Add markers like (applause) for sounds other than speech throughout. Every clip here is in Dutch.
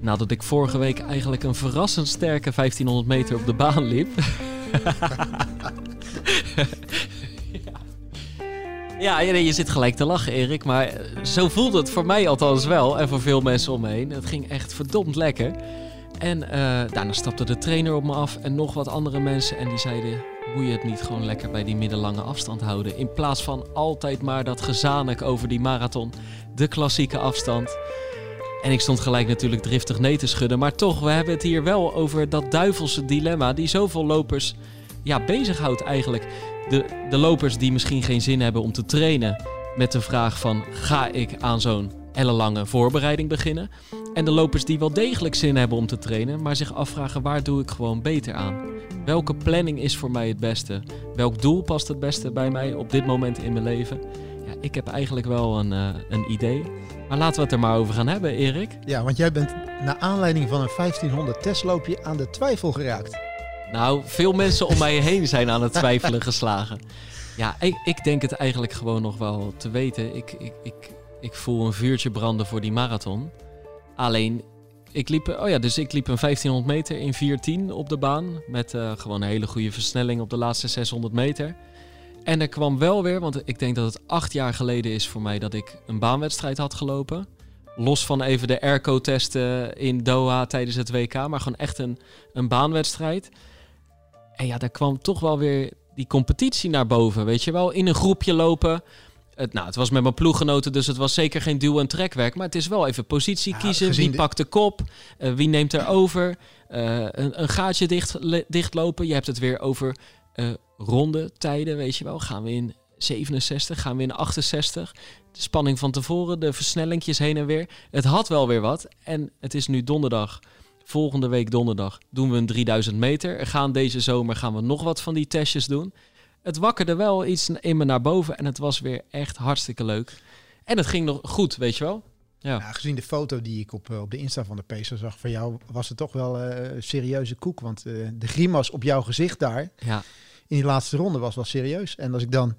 Nadat ik vorige week eigenlijk een verrassend sterke 1500 meter op de baan liep. (laughs) ja, je, zit gelijk te lachen, Erik. Maar zo voelde het voor mij althans wel. En voor veel mensen om me heen. Het ging echt verdomd lekker. En uh, daarna stapte de trainer op me af en nog wat andere mensen. En die zeiden, moet je het niet gewoon lekker bij die middellange afstand houden? In plaats van altijd maar dat gezanik over die marathon. De klassieke afstand. En ik stond gelijk natuurlijk driftig nee te schudden. Maar toch, we hebben het hier wel over dat duivelse dilemma die zoveel lopers ja, bezighoudt eigenlijk. De, de lopers die misschien geen zin hebben om te trainen met de vraag van ga ik aan zo'n ellenlange voorbereiding beginnen? En de lopers die wel degelijk zin hebben om te trainen, maar zich afvragen waar doe ik gewoon beter aan? Welke planning is voor mij het beste? Welk doel past het beste bij mij op dit moment in mijn leven? Ja, ik heb eigenlijk wel een, uh, een idee. Maar laten we het er maar over gaan hebben, Erik. Ja, want jij bent naar aanleiding van een 1500 testloopje aan de twijfel geraakt. Nou, veel mensen om mij heen zijn aan het twijfelen geslagen. Ja, ik, ik denk het eigenlijk gewoon nog wel te weten. Ik, ik, ik, ik voel een vuurtje branden voor die marathon. Alleen, ik liep, oh ja, dus ik liep een 1500 meter in 4.10 op de baan. Met uh, gewoon een hele goede versnelling op de laatste 600 meter. En er kwam wel weer, want ik denk dat het acht jaar geleden is voor mij dat ik een baanwedstrijd had gelopen. Los van even de airco-testen in Doha tijdens het WK, maar gewoon echt een, een baanwedstrijd. En ja, daar kwam toch wel weer die competitie naar boven, weet je wel. In een groepje lopen. Het, nou, het was met mijn ploeggenoten, dus het was zeker geen duw- en trekwerk. Maar het is wel even positie kiezen. Wie pakt de kop? Uh, wie neemt er over? Uh, een, een, gaatje dicht, dichtlopen. Je hebt het weer over uh, ronde tijden, weet je wel. Gaan we in 67, gaan we in 68. De spanning van tevoren, de versnellingjes heen en weer. Het had wel weer wat. En het is nu donderdag. Volgende week donderdag doen we een 3000 meter. Er gaan deze zomer gaan we nog wat van die testjes doen. Het wakkerde wel iets in me naar boven en het was weer echt hartstikke leuk. En het ging nog goed, weet je wel. Ja. gezien de foto die ik op, op de Insta van de Pacer zag van jou, was het toch wel uh, serieuze koek. Want uh, de grimas op jouw gezicht daar, ja. in die laatste ronde, was wel serieus. En als ik dan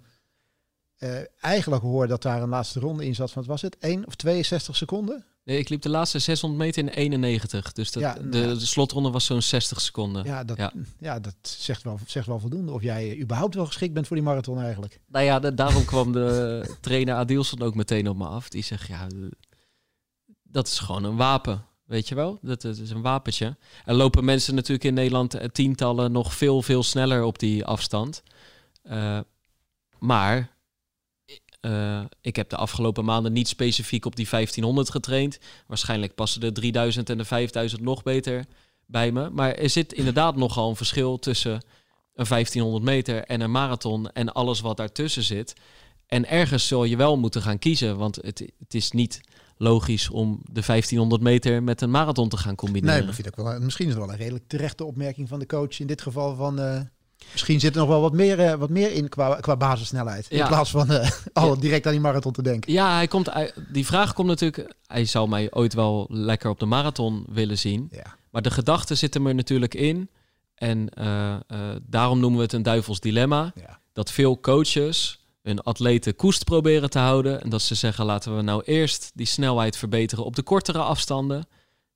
uh, eigenlijk hoor dat daar een laatste ronde in zat van, wat was het, 1 of 62 seconden? Nee, ik liep de laatste 600 meter in 91. Dus dat, ja, de, de, slotronde was zo'n 60 seconden. Ja, dat, ja. ja, dat zegt, wel, zegt wel voldoende. Of jij überhaupt wel geschikt bent voor die marathon eigenlijk. Nou ja, de, daarom kwam de (laughs) trainer Adilson ook meteen op me af. Die zegt, ja, dat is gewoon een wapen. Weet je wel? Dat, dat is een wapentje. Er lopen mensen natuurlijk in Nederland eh, tientallen nog veel, veel sneller op die afstand. Uh, maar uh, ik heb de afgelopen maanden niet specifiek op die 1500 getraind. Waarschijnlijk passen de 3000 en de 5000 nog beter bij me. Maar er zit inderdaad nogal een verschil tussen een 1500 meter en een marathon en alles wat daartussen zit. En ergens zul je wel moeten gaan kiezen, want het, het is niet logisch om de 1500 meter met een marathon te gaan combineren. Nee, vind wel. Misschien is het wel een redelijk terechte opmerking van de coach in dit geval van. Uh Misschien zit er nog wel wat meer, uh, wat meer in qua, qua basissnelheid. In plaats van uh, al ja. direct aan die marathon te denken. Ja, hij komt, die vraag komt natuurlijk... Hij zou mij ooit wel lekker op de marathon willen zien. Ja. Maar de gedachten zitten er natuurlijk in. En uh, daarom noemen we het een duivels dilemma. Dat veel coaches hun atleten koest proberen te houden. En dat ze zeggen, laten we nou eerst die snelheid verbeteren op de kortere afstanden.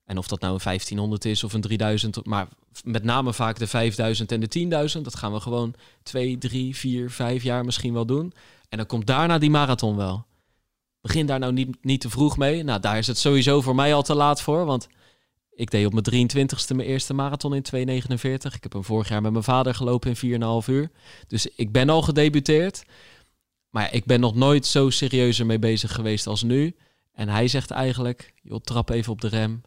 En of dat nou een 1500 is of een 3000, maar met name vaak de 5000 en de 10.000. Dat gaan we gewoon 2, 3, 4, 5 jaar misschien wel doen. En dan komt daarna die marathon wel. Begin daar nou niet, niet te vroeg mee. Nou, daar is het sowieso voor mij al te laat voor. Want ik deed op mijn 23ste mijn eerste marathon in 2,49. Ik heb hem vorig jaar met mijn vader gelopen in 4,5 uur. Dus ik ben al gedebuteerd. Maar ik ben nog nooit zo serieus ermee bezig geweest als nu. En hij zegt eigenlijk, joh, trap even op de rem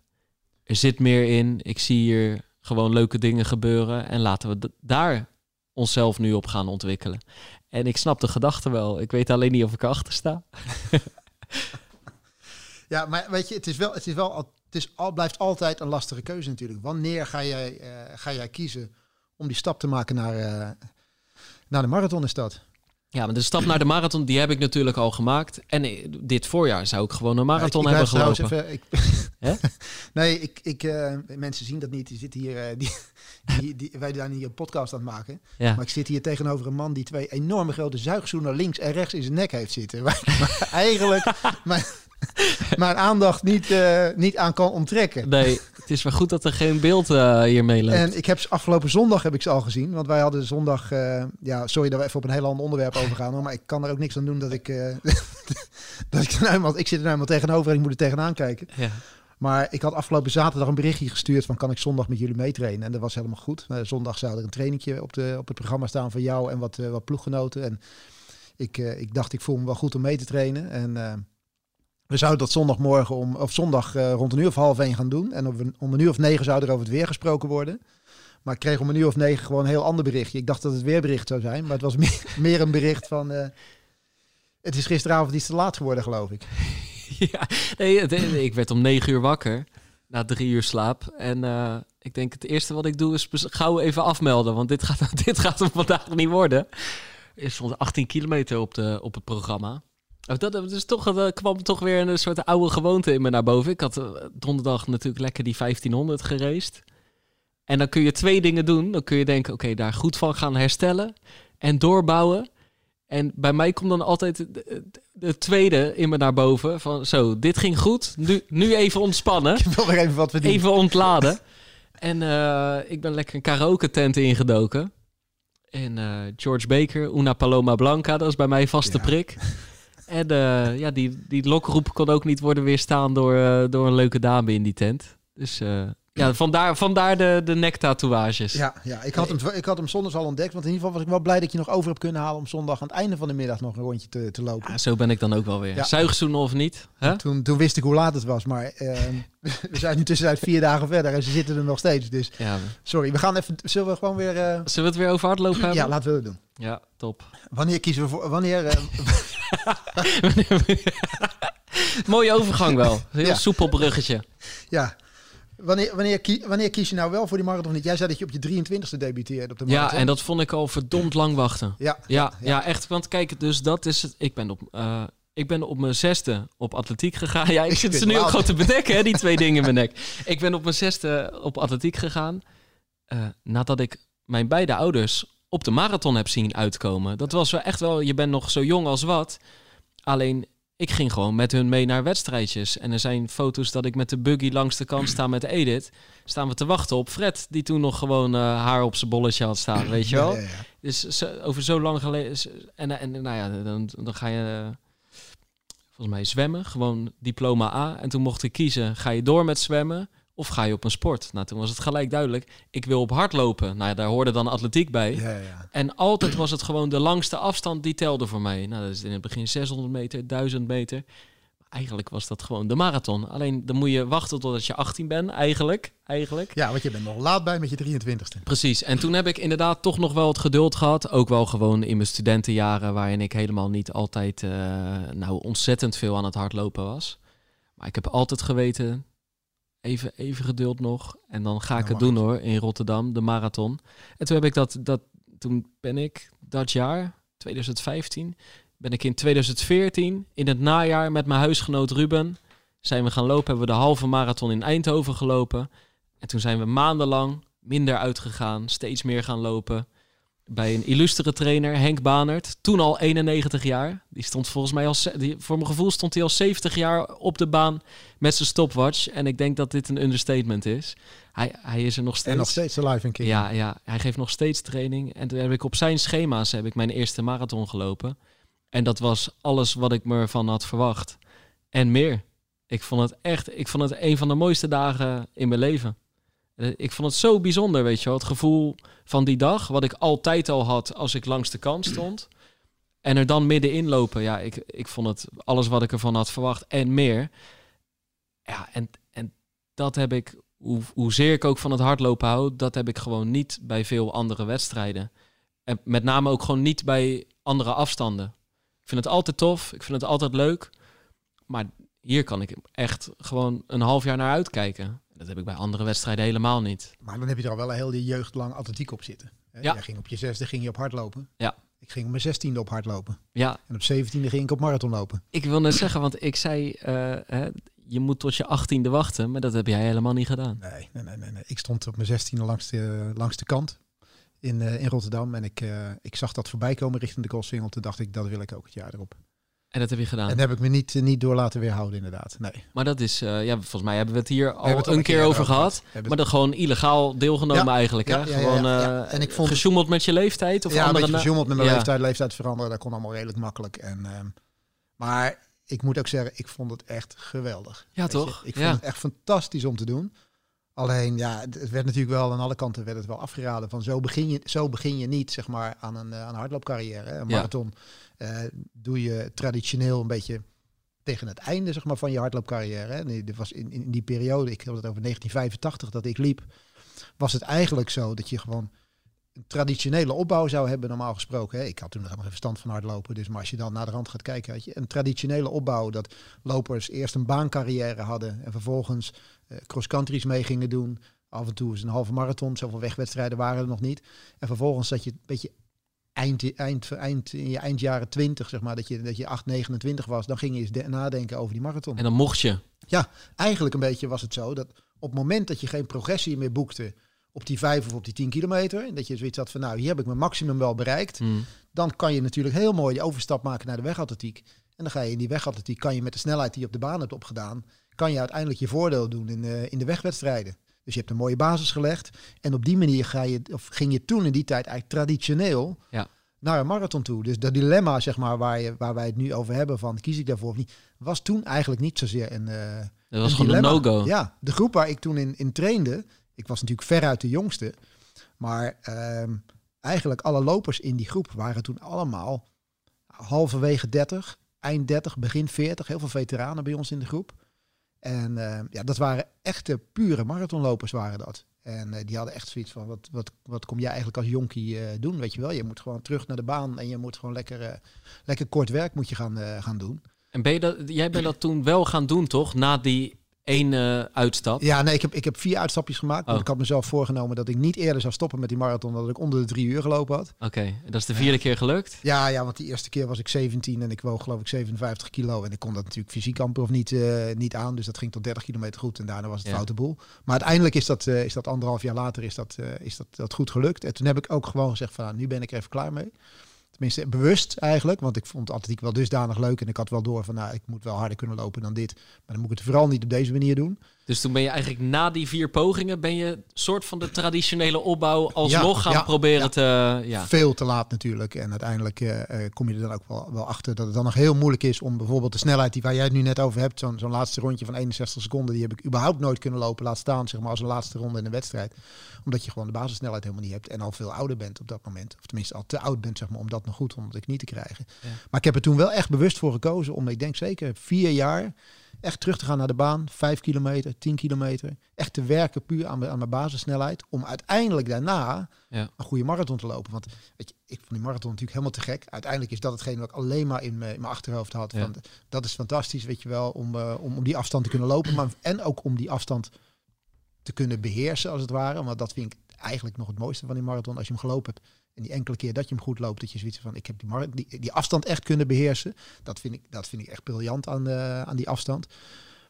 er zit meer in. Ik zie hier gewoon leuke dingen gebeuren. En laten we daar onszelf nu op gaan ontwikkelen. En ik snap de gedachte wel. Ik weet alleen niet of ik erachter sta. (laughs) ja, maar weet je, het is wel, het is wel, het is al, blijft altijd een lastige keuze natuurlijk. Wanneer ga jij, uh, ga jij kiezen om die stap te maken naar, uh, naar de marathon is dat? Ja, maar de stap naar de marathon, die heb ik natuurlijk al gemaakt. En dit voorjaar zou ik gewoon een marathon hebben gelopen. Even, ik, (laughs) nee, ik, ik, uh, mensen zien dat niet. Die zitten hier, uh, die, (laughs) die, die, wij zijn hier een podcast aan het maken. Ja. Maar ik zit hier tegenover een man die twee enorme grote zuigzoenen links en rechts in zijn nek heeft zitten. (laughs) maar eigenlijk mijn, mijn aandacht niet, uh, niet aan kan onttrekken. Nee, het is wel goed dat er geen beeld hier meeloopt. En ik heb afgelopen zondag heb ik ze al gezien. Want wij hadden zondag... Ja, sorry dat we even op een heel ander onderwerp overgaan. Hoor, maar ik kan er ook niks aan doen dat ik... dat ik, nou ik zit er nou iemand tegenover en ik moet er tegenaan kijken. Ja. Maar ik had afgelopen zaterdag een berichtje gestuurd van kan ik zondag met jullie meetrainen? En dat was helemaal goed. zondag zou er een trainingje op, de, op het programma staan van jou en wat, wat ploeggenoten. En ik, ik dacht, ik voel me wel goed om mee te trainen. En we zouden dat zondagmorgen om, of zondag rond een uur of half één gaan doen. En om, om een uur of negen zou er over het weer gesproken worden. Maar ik kreeg om een uur of negen gewoon een heel ander berichtje. Ik dacht dat het weerbericht zou zijn, maar het was (laughs) meer, een bericht van... Het is gisteravond iets te laat geworden, geloof ik. (laughs) ja, nee, ik werd om negen uur wakker. Na drie uur slaap. En uh, ik denk het eerste wat ik doe is gauw even afmelden. Want dit gaat, (laughs) dit gaat hem vandaag niet worden. Er stond 18 kilometer op, de, op het programma. Dat, dat is toch, dat kwam toch weer een soort oude gewoonte in me naar boven. Ik had uh, donderdag natuurlijk lekker die 1500 gereest. En dan kun je twee dingen doen. Dan kun je denken, oké, daar goed van gaan herstellen en doorbouwen. En bij mij komt dan altijd de, tweede in me naar boven. Van zo, dit ging goed. Nu, nu even ontspannen. Ik wil even wat verdienen. Even ontladen. en uh, ik ben lekker een karaoke tent ingedoken. En uh, George Baker, Una Paloma Blanca, dat is bij mij vaste ja. prik. En uh, ja, die, die lokroep kon ook niet worden weerstaan door, door een leuke dame in die tent. Dus ja, vandaar, vandaar de, de nektatoeages. Ja, ja ik, had hem, ik had hem zondags al ontdekt. Want in ieder geval was ik wel blij dat je nog over hebt kunnen halen... om zondag aan het einde van de middag nog een rondje te, te lopen. Ja, zo ben ik dan ook wel weer. Ja. Zuigzoenen of niet? Huh? Toen, toen wist ik hoe laat het was. Maar ehm, (laughs) we zijn nu tussenuit vier dagen verder en ze zitten er nog steeds. Dus ja. sorry, we gaan even... Zullen we gewoon weer... Zullen we het weer over hardlopen hebben? Ja, laten we het doen. Ja, top. Wanneer kiezen we voor... Wanneer... (laughs) (laughs) Mooie overgang wel. Heel soepel bruggetje. Ja. Wanneer, wanneer, wanneer kies je nou wel voor die marathon niet? Jij zei dat je op je 23e debuteerde op de marathon. Ja, en dat vond ik al verdomd lang wachten. Ja, ja, ja, echt. Want kijk, dus dat is het. Ik ben op, uh, ik ben op mijn zesde op atletiek gegaan. Ja, ik zit ze nu ook gewoon te bedekken, hè, die twee dingen in mijn nek. Ik ben op mijn zesde op atletiek gegaan. Uh, nadat ik mijn beide ouders op de marathon heb zien uitkomen. Dat was wel echt wel, je bent nog zo jong als wat. Alleen ik ging gewoon met hun mee naar wedstrijdjes. En er zijn foto's dat ik met de buggy langs de kant sta met Edith. Staan we te wachten op Fred, die toen nog gewoon uh, haar op zijn bolletje had staan, (clears throat) weet je wel. Ja, ja, ja. Dus zo, over zo lang geleden. En, en nou ja, dan, dan ga je uh, volgens mij zwemmen, gewoon diploma A. En toen mocht ik kiezen, ga je door met zwemmen of ga je op een sport? Nou, toen was het gelijk duidelijk. Ik wil op hardlopen. Nou daar hoorde dan atletiek bij. Ja, ja. En altijd was het gewoon de langste afstand die telde voor mij. Nou, dat is in het begin 600 meter, 1000 meter. Eigenlijk was dat gewoon de marathon. Alleen dan moet je wachten totdat je 18 bent, eigenlijk. eigenlijk. Ja, want je bent nog laat bij met je 23ste. Precies. En toen heb ik inderdaad toch nog wel het geduld gehad. Ook wel gewoon in mijn studentenjaren, waarin ik helemaal niet altijd uh, nou ontzettend veel aan het hardlopen was. Maar ik heb altijd geweten, even, even geduld nog. En dan ga ik het doen hoor, in Rotterdam, de marathon. En toen heb ik dat, dat toen ben ik dat jaar, 2015, ben ik in 2014, in het najaar met mijn huisgenoot Ruben, zijn we gaan lopen, hebben we de halve marathon in Eindhoven gelopen. En toen zijn we maandenlang minder uitgegaan, steeds meer gaan lopen bij een illustere trainer, Henk Banert. Toen al 91 jaar. Die stond volgens mij al, die, voor mijn gevoel stond hij al 70 jaar op de baan met zijn stopwatch. En ik denk dat dit een understatement is. Hij, hij is er nog steeds. En nog steeds live in King. Ja, ja, hij geeft nog steeds training. En toen heb ik op zijn schema's heb ik mijn eerste marathon gelopen. En dat was alles wat ik me ervan had verwacht. En meer. Ik vond het echt, ik vond het een van de mooiste dagen in mijn leven. Eh, ik vond het zo bijzonder, weet je wel. Het gevoel van die dag, wat ik altijd al had als ik langs de kant stond. En er dan middenin lopen. Ja, ik, ik vond het alles wat ik ervan had verwacht en meer. Ja, en, en dat heb ik, hoe, hoezeer ik ook van het hardlopen hou, dat heb ik gewoon niet bij veel andere wedstrijden. En met name ook gewoon niet bij andere afstanden. Ik vind het altijd tof, ik vind het altijd leuk. Maar hier kan ik echt gewoon een half jaar naar uitkijken. Dat heb ik bij andere wedstrijden helemaal niet. Maar dan heb je er al wel een hele jeugd lang atletiek op zitten. Hè? Ja. Jij ging op je zesde ging je op hardlopen. Ja. Ik ging op mijn zestiende op hardlopen. Ja. En op zeventiende ging ik op marathon lopen. Ik wil net zeggen, want ik zei, uh, hè, je moet tot je achttiende wachten, maar dat heb jij helemaal niet gedaan. Nee, nee, nee. nee, nee. Ik stond op mijn zestiende langs de, langs de kant in, uh, in Rotterdam en ik, uh, ik zag dat voorbij komen richting de Koolsingel. Toen dacht ik, dat wil ik ook het jaar erop. En dat heb je gedaan? En heb ik me niet, niet door laten weerhouden, inderdaad. Nee. Maar dat is, uh, ja, volgens mij hebben we het hier al het een, keer, over gehad. Maar dat gewoon illegaal deelgenomen ja, eigenlijk. Ja, hè? Ja, gewoon uh, en ik vond gesjoemeld met je leeftijd? Of ja, andere een gesjoemeld met mijn leeftijd, leeftijd veranderen. Dat kon allemaal redelijk makkelijk. En, uh, maar ik moet ook zeggen, ik vond het echt geweldig. Ja, toch? Je? Ik vond het echt fantastisch om te doen. Alleen, ja, het werd natuurlijk wel aan alle kanten werd het wel afgeraden van zo begin je, zo begin je niet, zeg maar, aan een, aan een hardloopcarrière. Een marathon uh, doe je traditioneel een beetje tegen het einde, zeg maar, van je hardloopcarrière. Hè. Dat was in, in die periode, ik heb het over 1985 dat ik liep, was het eigenlijk zo dat je gewoon een traditionele opbouw zou hebben, normaal gesproken. Hè. Ik had toen nog helemaal verstand van hardlopen, dus maar als je dan naar de rand gaat kijken, had je een traditionele opbouw dat lopers eerst een baancarrière hadden en vervolgens uh, cross-countries mee gingen doen. Af en toe is een halve marathon, zoveel wegwedstrijden waren er nog niet. En vervolgens dat je een beetje eind, eind, eind, in je eind jaren 20, zeg maar, dat je, dat je 8, 29 was, dan ging je eens nadenken over die marathon. En dan mocht je. Ja, eigenlijk een beetje was het zo dat op het moment dat je geen progressie meer boekte op die 5 of op die 10 kilometer, en dat je zoiets had van, nou, hier heb ik mijn maximum wel bereikt, hmm. dan kan je natuurlijk heel mooi die overstap maken naar de wegatletiek. En dan ga je in die wegatletiek, kan je met de snelheid die je op de baan hebt opgedaan, kan je uiteindelijk je voordeel doen in, uh, in de wegwedstrijden. Dus je hebt een mooie basis gelegd. En op die manier ga je, of ging je toen in die tijd eigenlijk traditioneel ja. Naar een marathon toe. Dus dat dilemma, zeg maar, waar, je, waar wij het nu over hebben van kies ik daarvoor of niet, was toen eigenlijk niet zozeer een. Uh, dat was gewoon een no-go. Ja, de groep waar ik toen in, in trainde, ik was natuurlijk veruit de jongste. Maar uh, eigenlijk alle lopers in die groep waren toen allemaal halverwege 30, eind 30, begin 40. Heel veel veteranen bij ons in de groep. En uh, ja, dat waren echte pure marathonlopers waren dat. En uh, die hadden echt zoiets van, wat, wat, wat kom jij eigenlijk als jonkie uh, doen, weet je wel? Je moet gewoon terug naar de baan en je moet gewoon lekker, lekker kort werk moet je gaan, gaan doen. En ben je dat, jij bent dat toen wel gaan doen, toch? Na die één uh, uitstap? Ja, nee, ik heb, ik heb vier uitstapjes gemaakt. Oh. Ik had mezelf voorgenomen dat ik niet eerder zou stoppen met die marathon dat ik onder de drie uur gelopen had. Oké, dat is de vierde keer gelukt? Ja, ja, want die eerste keer was ik 17 en ik woog geloof ik 57 kilo. En ik kon dat natuurlijk fysiek amper of niet, uh, niet aan. Dus dat ging tot 30 kilometer goed en daarna was het ja. foute boel. Maar uiteindelijk is dat, uh, is dat anderhalf jaar later is dat, is dat, dat goed gelukt. En toen heb ik ook gewoon gezegd van nou, nu ben ik er even klaar mee. Tenminste, bewust eigenlijk. Want ik vond atletiek wel dusdanig leuk. En ik had wel door van, nou, ik moet wel harder kunnen lopen dan dit. Maar dan moet ik het vooral niet op deze manier doen. Dus toen ben je eigenlijk na die vier pogingen, ben je soort van de traditionele opbouw alsnog gaan proberen ja. te... Ja. Veel te laat natuurlijk. En uiteindelijk uh, kom je er dan ook wel, wel achter dat het dan nog heel moeilijk is om bijvoorbeeld de snelheid die waar jij het nu net over hebt, zo'n zo'n laatste rondje van 61 seconden, die heb ik überhaupt nooit kunnen lopen. Laat staan, zeg maar, als een laatste ronde in de wedstrijd. Omdat je gewoon de basissnelheid helemaal niet hebt en al veel ouder bent op dat moment. Of tenminste al te oud bent, zeg maar, om dat nog goed onder de knie te krijgen. Maar ik heb er toen wel echt bewust voor gekozen om, ik denk zeker vier jaar echt terug te gaan naar de baan, 5 kilometer, 10 kilometer. Echt te werken puur aan, aan mijn basissnelheid. Om uiteindelijk daarna ja. een goede marathon te lopen. Want weet je, ik vond die marathon natuurlijk helemaal te gek. Uiteindelijk is dat hetgeen wat ik alleen maar in mijn, achterhoofd had. Ja. Van, dat is fantastisch, weet je wel, om, uh, om, om die afstand te kunnen lopen. Maar, en ook om die afstand te kunnen beheersen, als het ware. Want dat vind ik eigenlijk nog het mooiste van die marathon. Als je hem gelopen hebt, en die enkele keer dat je hem goed loopt, dat je zoiets van ik heb die, die, die afstand echt kunnen beheersen. Dat vind ik, dat vind ik echt briljant aan, uh, aan die afstand.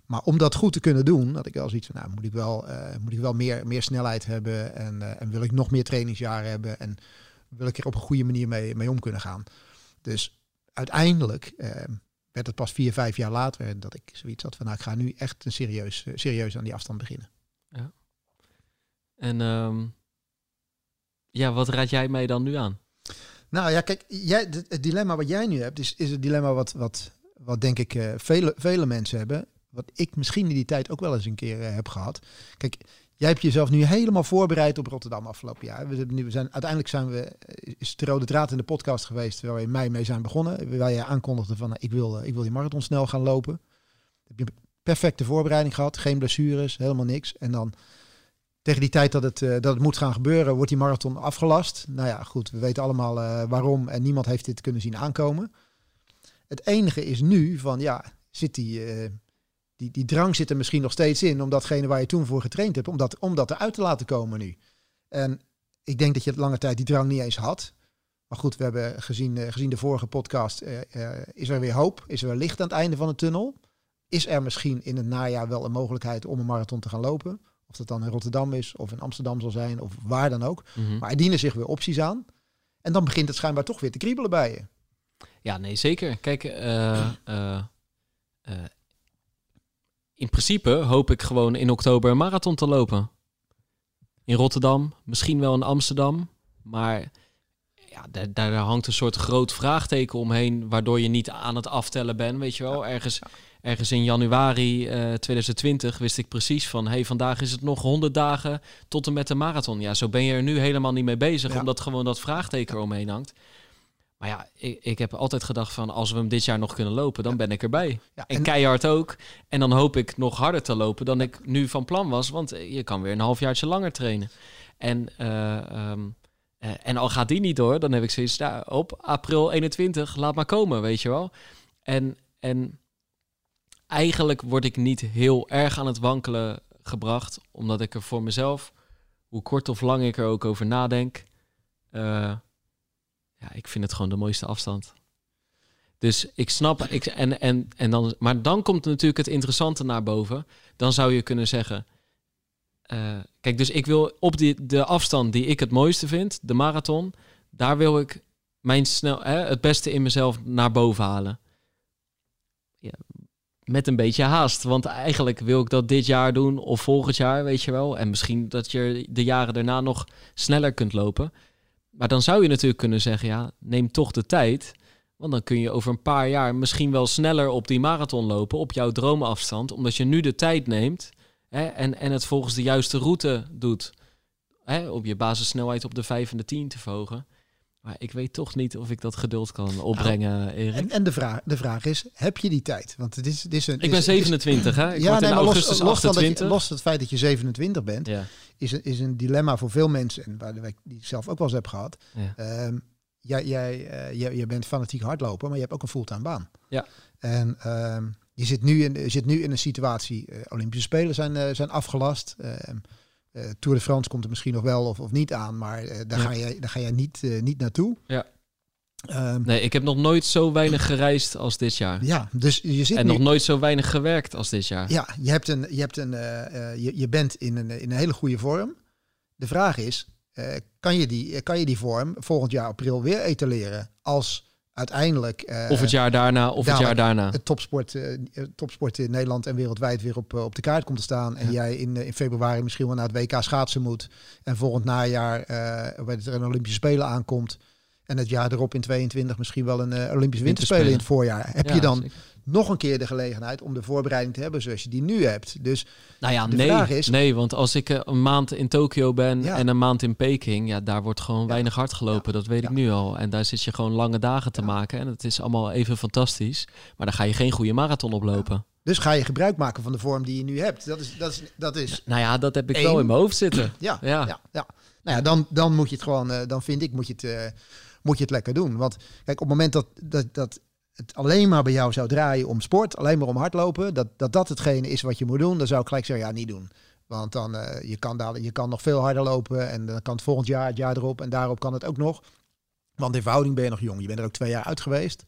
Maar om dat goed te kunnen doen, had ik wel zoiets van, nou moet ik wel, uh, moet ik wel meer, meer snelheid hebben en, uh, en wil ik nog meer trainingsjaren hebben en wil ik er op een goede manier mee, mee om kunnen gaan. Dus uiteindelijk werd het pas vier, vijf jaar later dat ik zoiets had van, nou ik ga nu echt een serieus, serieus aan die afstand beginnen. Ja. En um, ja, wat raad jij mij dan nu aan? Nou ja, kijk, jij, het dilemma wat jij nu hebt, is, is het dilemma wat, wat, wat denk ik uh, vele, vele mensen hebben. Wat ik misschien in die tijd ook wel eens een keer uh, heb gehad. Kijk, jij hebt jezelf nu helemaal voorbereid op Rotterdam afgelopen jaar. We, nu, we zijn, uiteindelijk zijn we, eh, is de rode draad in de podcast geweest waar we in mei mee zijn begonnen. Waar je aankondigde van, ik, wil, ik wil die marathon snel gaan lopen. Heb je perfecte voorbereiding gehad, geen blessures, helemaal niks. En dan tegen die tijd dat het, uh, dat het moet gaan gebeuren, wordt die marathon afgelast. Nou ja, goed, we weten allemaal uh, waarom en niemand heeft dit kunnen zien aankomen. Het enige is nu van, ja, zit die, uh, die, die drang zit er misschien nog steeds in, om datgene waar je toen voor getraind hebt, om dat, om dat eruit te laten komen nu. En ik denk dat je het lange tijd die drang niet eens had. Maar goed, we hebben gezien, gezien de vorige podcast, is er weer hoop, is er weer licht aan het einde van de tunnel. is er misschien in het najaar wel een mogelijkheid om een marathon te gaan lopen. Of dat dan in Rotterdam is, of in Amsterdam zal zijn, of waar dan ook. Mhm. Maar er dienen zich weer opties aan. En dan begint het schijnbaar toch weer te kriebelen bij je. Ja, nee, zeker. Kijk, uh, (clears throat) in principe hoop ik gewoon in oktober een marathon te lopen. In Rotterdam, misschien wel in Amsterdam. Maar ja, daar, daar, hangt een soort groot vraagteken omheen, waardoor je niet aan het aftellen bent, weet je wel. Ergens, ergens in januari 2020 eh, wist ik precies van, hey, vandaag is het nog 100 dagen tot en met de marathon. Ja, zo ben je er nu helemaal niet mee bezig, omdat gewoon dat vraagteken omheen hangt. Maar ja, ik, ik heb altijd gedacht van als we hem dit jaar nog kunnen lopen, dan ben ik erbij. En, keihard ook. En dan hoop ik nog harder te lopen dan ik nu van plan was. Want je kan weer een halfjaartje langer trainen. En, uh, um, en al gaat die niet door, dan heb ik zoiets ja, op april 21, laat maar komen, weet je wel. En, en eigenlijk word ik niet heel erg aan het wankelen gebracht, omdat ik er voor mezelf, hoe kort of lang ik er ook over nadenk, uh, ja, ik vind het gewoon de mooiste afstand. Dus ik snap, ik, en, en, en dan, maar dan komt natuurlijk het interessante naar boven. Dan zou je kunnen zeggen, uh, kijk, dus ik wil op de afstand die ik het mooiste vind, de marathon, daar wil ik mijn snel, het beste in mezelf naar boven halen. Met een beetje haast, want eigenlijk wil ik dat dit jaar doen of volgend jaar, weet je wel. En misschien dat je de jaren daarna nog sneller kunt lopen. Maar dan zou je natuurlijk kunnen zeggen, ja, neem toch de tijd. Want dan kun je over een paar jaar misschien wel sneller op die marathon lopen, op jouw droomafstand. Omdat je nu de tijd neemt hè, en, en het volgens de juiste route doet. Hè, op je basissnelheid op de 5 en de 10 te verhogen. Maar ik weet toch niet of ik dat geduld kan opbrengen, nou, Erik. En, en, de, vraag, de vraag is, heb je die tijd? Want het is, het is een... Ik ben 27, hè? Ik ja, nee, maar los, los, het, los het feit dat je 27 bent, ja. is, een, is een dilemma voor veel mensen. En waar ik die ik zelf ook wel eens heb gehad. Ja. Um, jij, jij, uh, jij, jij, bent fanatiek hardloper, maar je hebt ook een fulltime baan. Ja. En um, je, zit nu in, je zit nu in een situatie, uh, Olympische Spelen zijn, uh, zijn afgelast. Uh, uh, Tour de France komt er misschien nog wel of, of niet aan, maar uh, daar, ga je, daar ga je niet, uh, niet naartoe. Ja. Um, nee, ik heb nog nooit zo weinig gereisd als dit jaar. Ja, dus je zit en nu... nog nooit zo weinig gewerkt als dit jaar. Ja, je, hebt een, je, hebt een, je, je bent in een, in een hele goede vorm. De vraag is, kan, je die, kan je die vorm volgend jaar april weer etaleren als uiteindelijk... Uh, of het jaar daarna, of het jaar daarna. Het topsport, uh, topsport in Nederland en wereldwijd weer op, uh, op de kaart komt te staan. En jij in, in februari misschien wel naar het WK schaatsen moet. En volgend najaar, er een Olympische Spelen aankomt. En het jaar erop in 22 misschien wel een Olympische Winterspelen in het voorjaar. Heb je dan nog een keer de gelegenheid om de voorbereiding te hebben zoals je die nu hebt. Dus nou ja, de nee, vraag is... Nee, want als ik eh, een maand in Tokio ben en een maand in Peking, ja, daar wordt gewoon weinig hard gelopen. Dat weet ik nu al. En daar zit je gewoon lange dagen te maken. En het is allemaal even fantastisch. Maar dan ga je geen goede marathon oplopen. Dus ga je gebruik maken van de vorm die je nu hebt. Dat is, dat is, dat is nou ja, dat heb ik wel in mijn hoofd zitten. (clears throat) ja, ja. ja, ja. Nou ja, dan, dan moet je het gewoon, uh, dan vind ik, moet je het, uh, moet je het lekker doen. Want kijk, op het moment dat, dat, dat het alleen maar bij jou zou draaien om sport, alleen maar om hardlopen, dat dat, dat hetgene is wat je moet doen, dan zou ik gelijk zeggen, ja, niet doen. Want dan uh, je kan daar, je kan nog veel harder lopen en dan kan het volgend jaar, het jaar erop en daarop kan het ook nog. Want in verhouding ben je nog jong. Je bent er ook twee jaar uit geweest.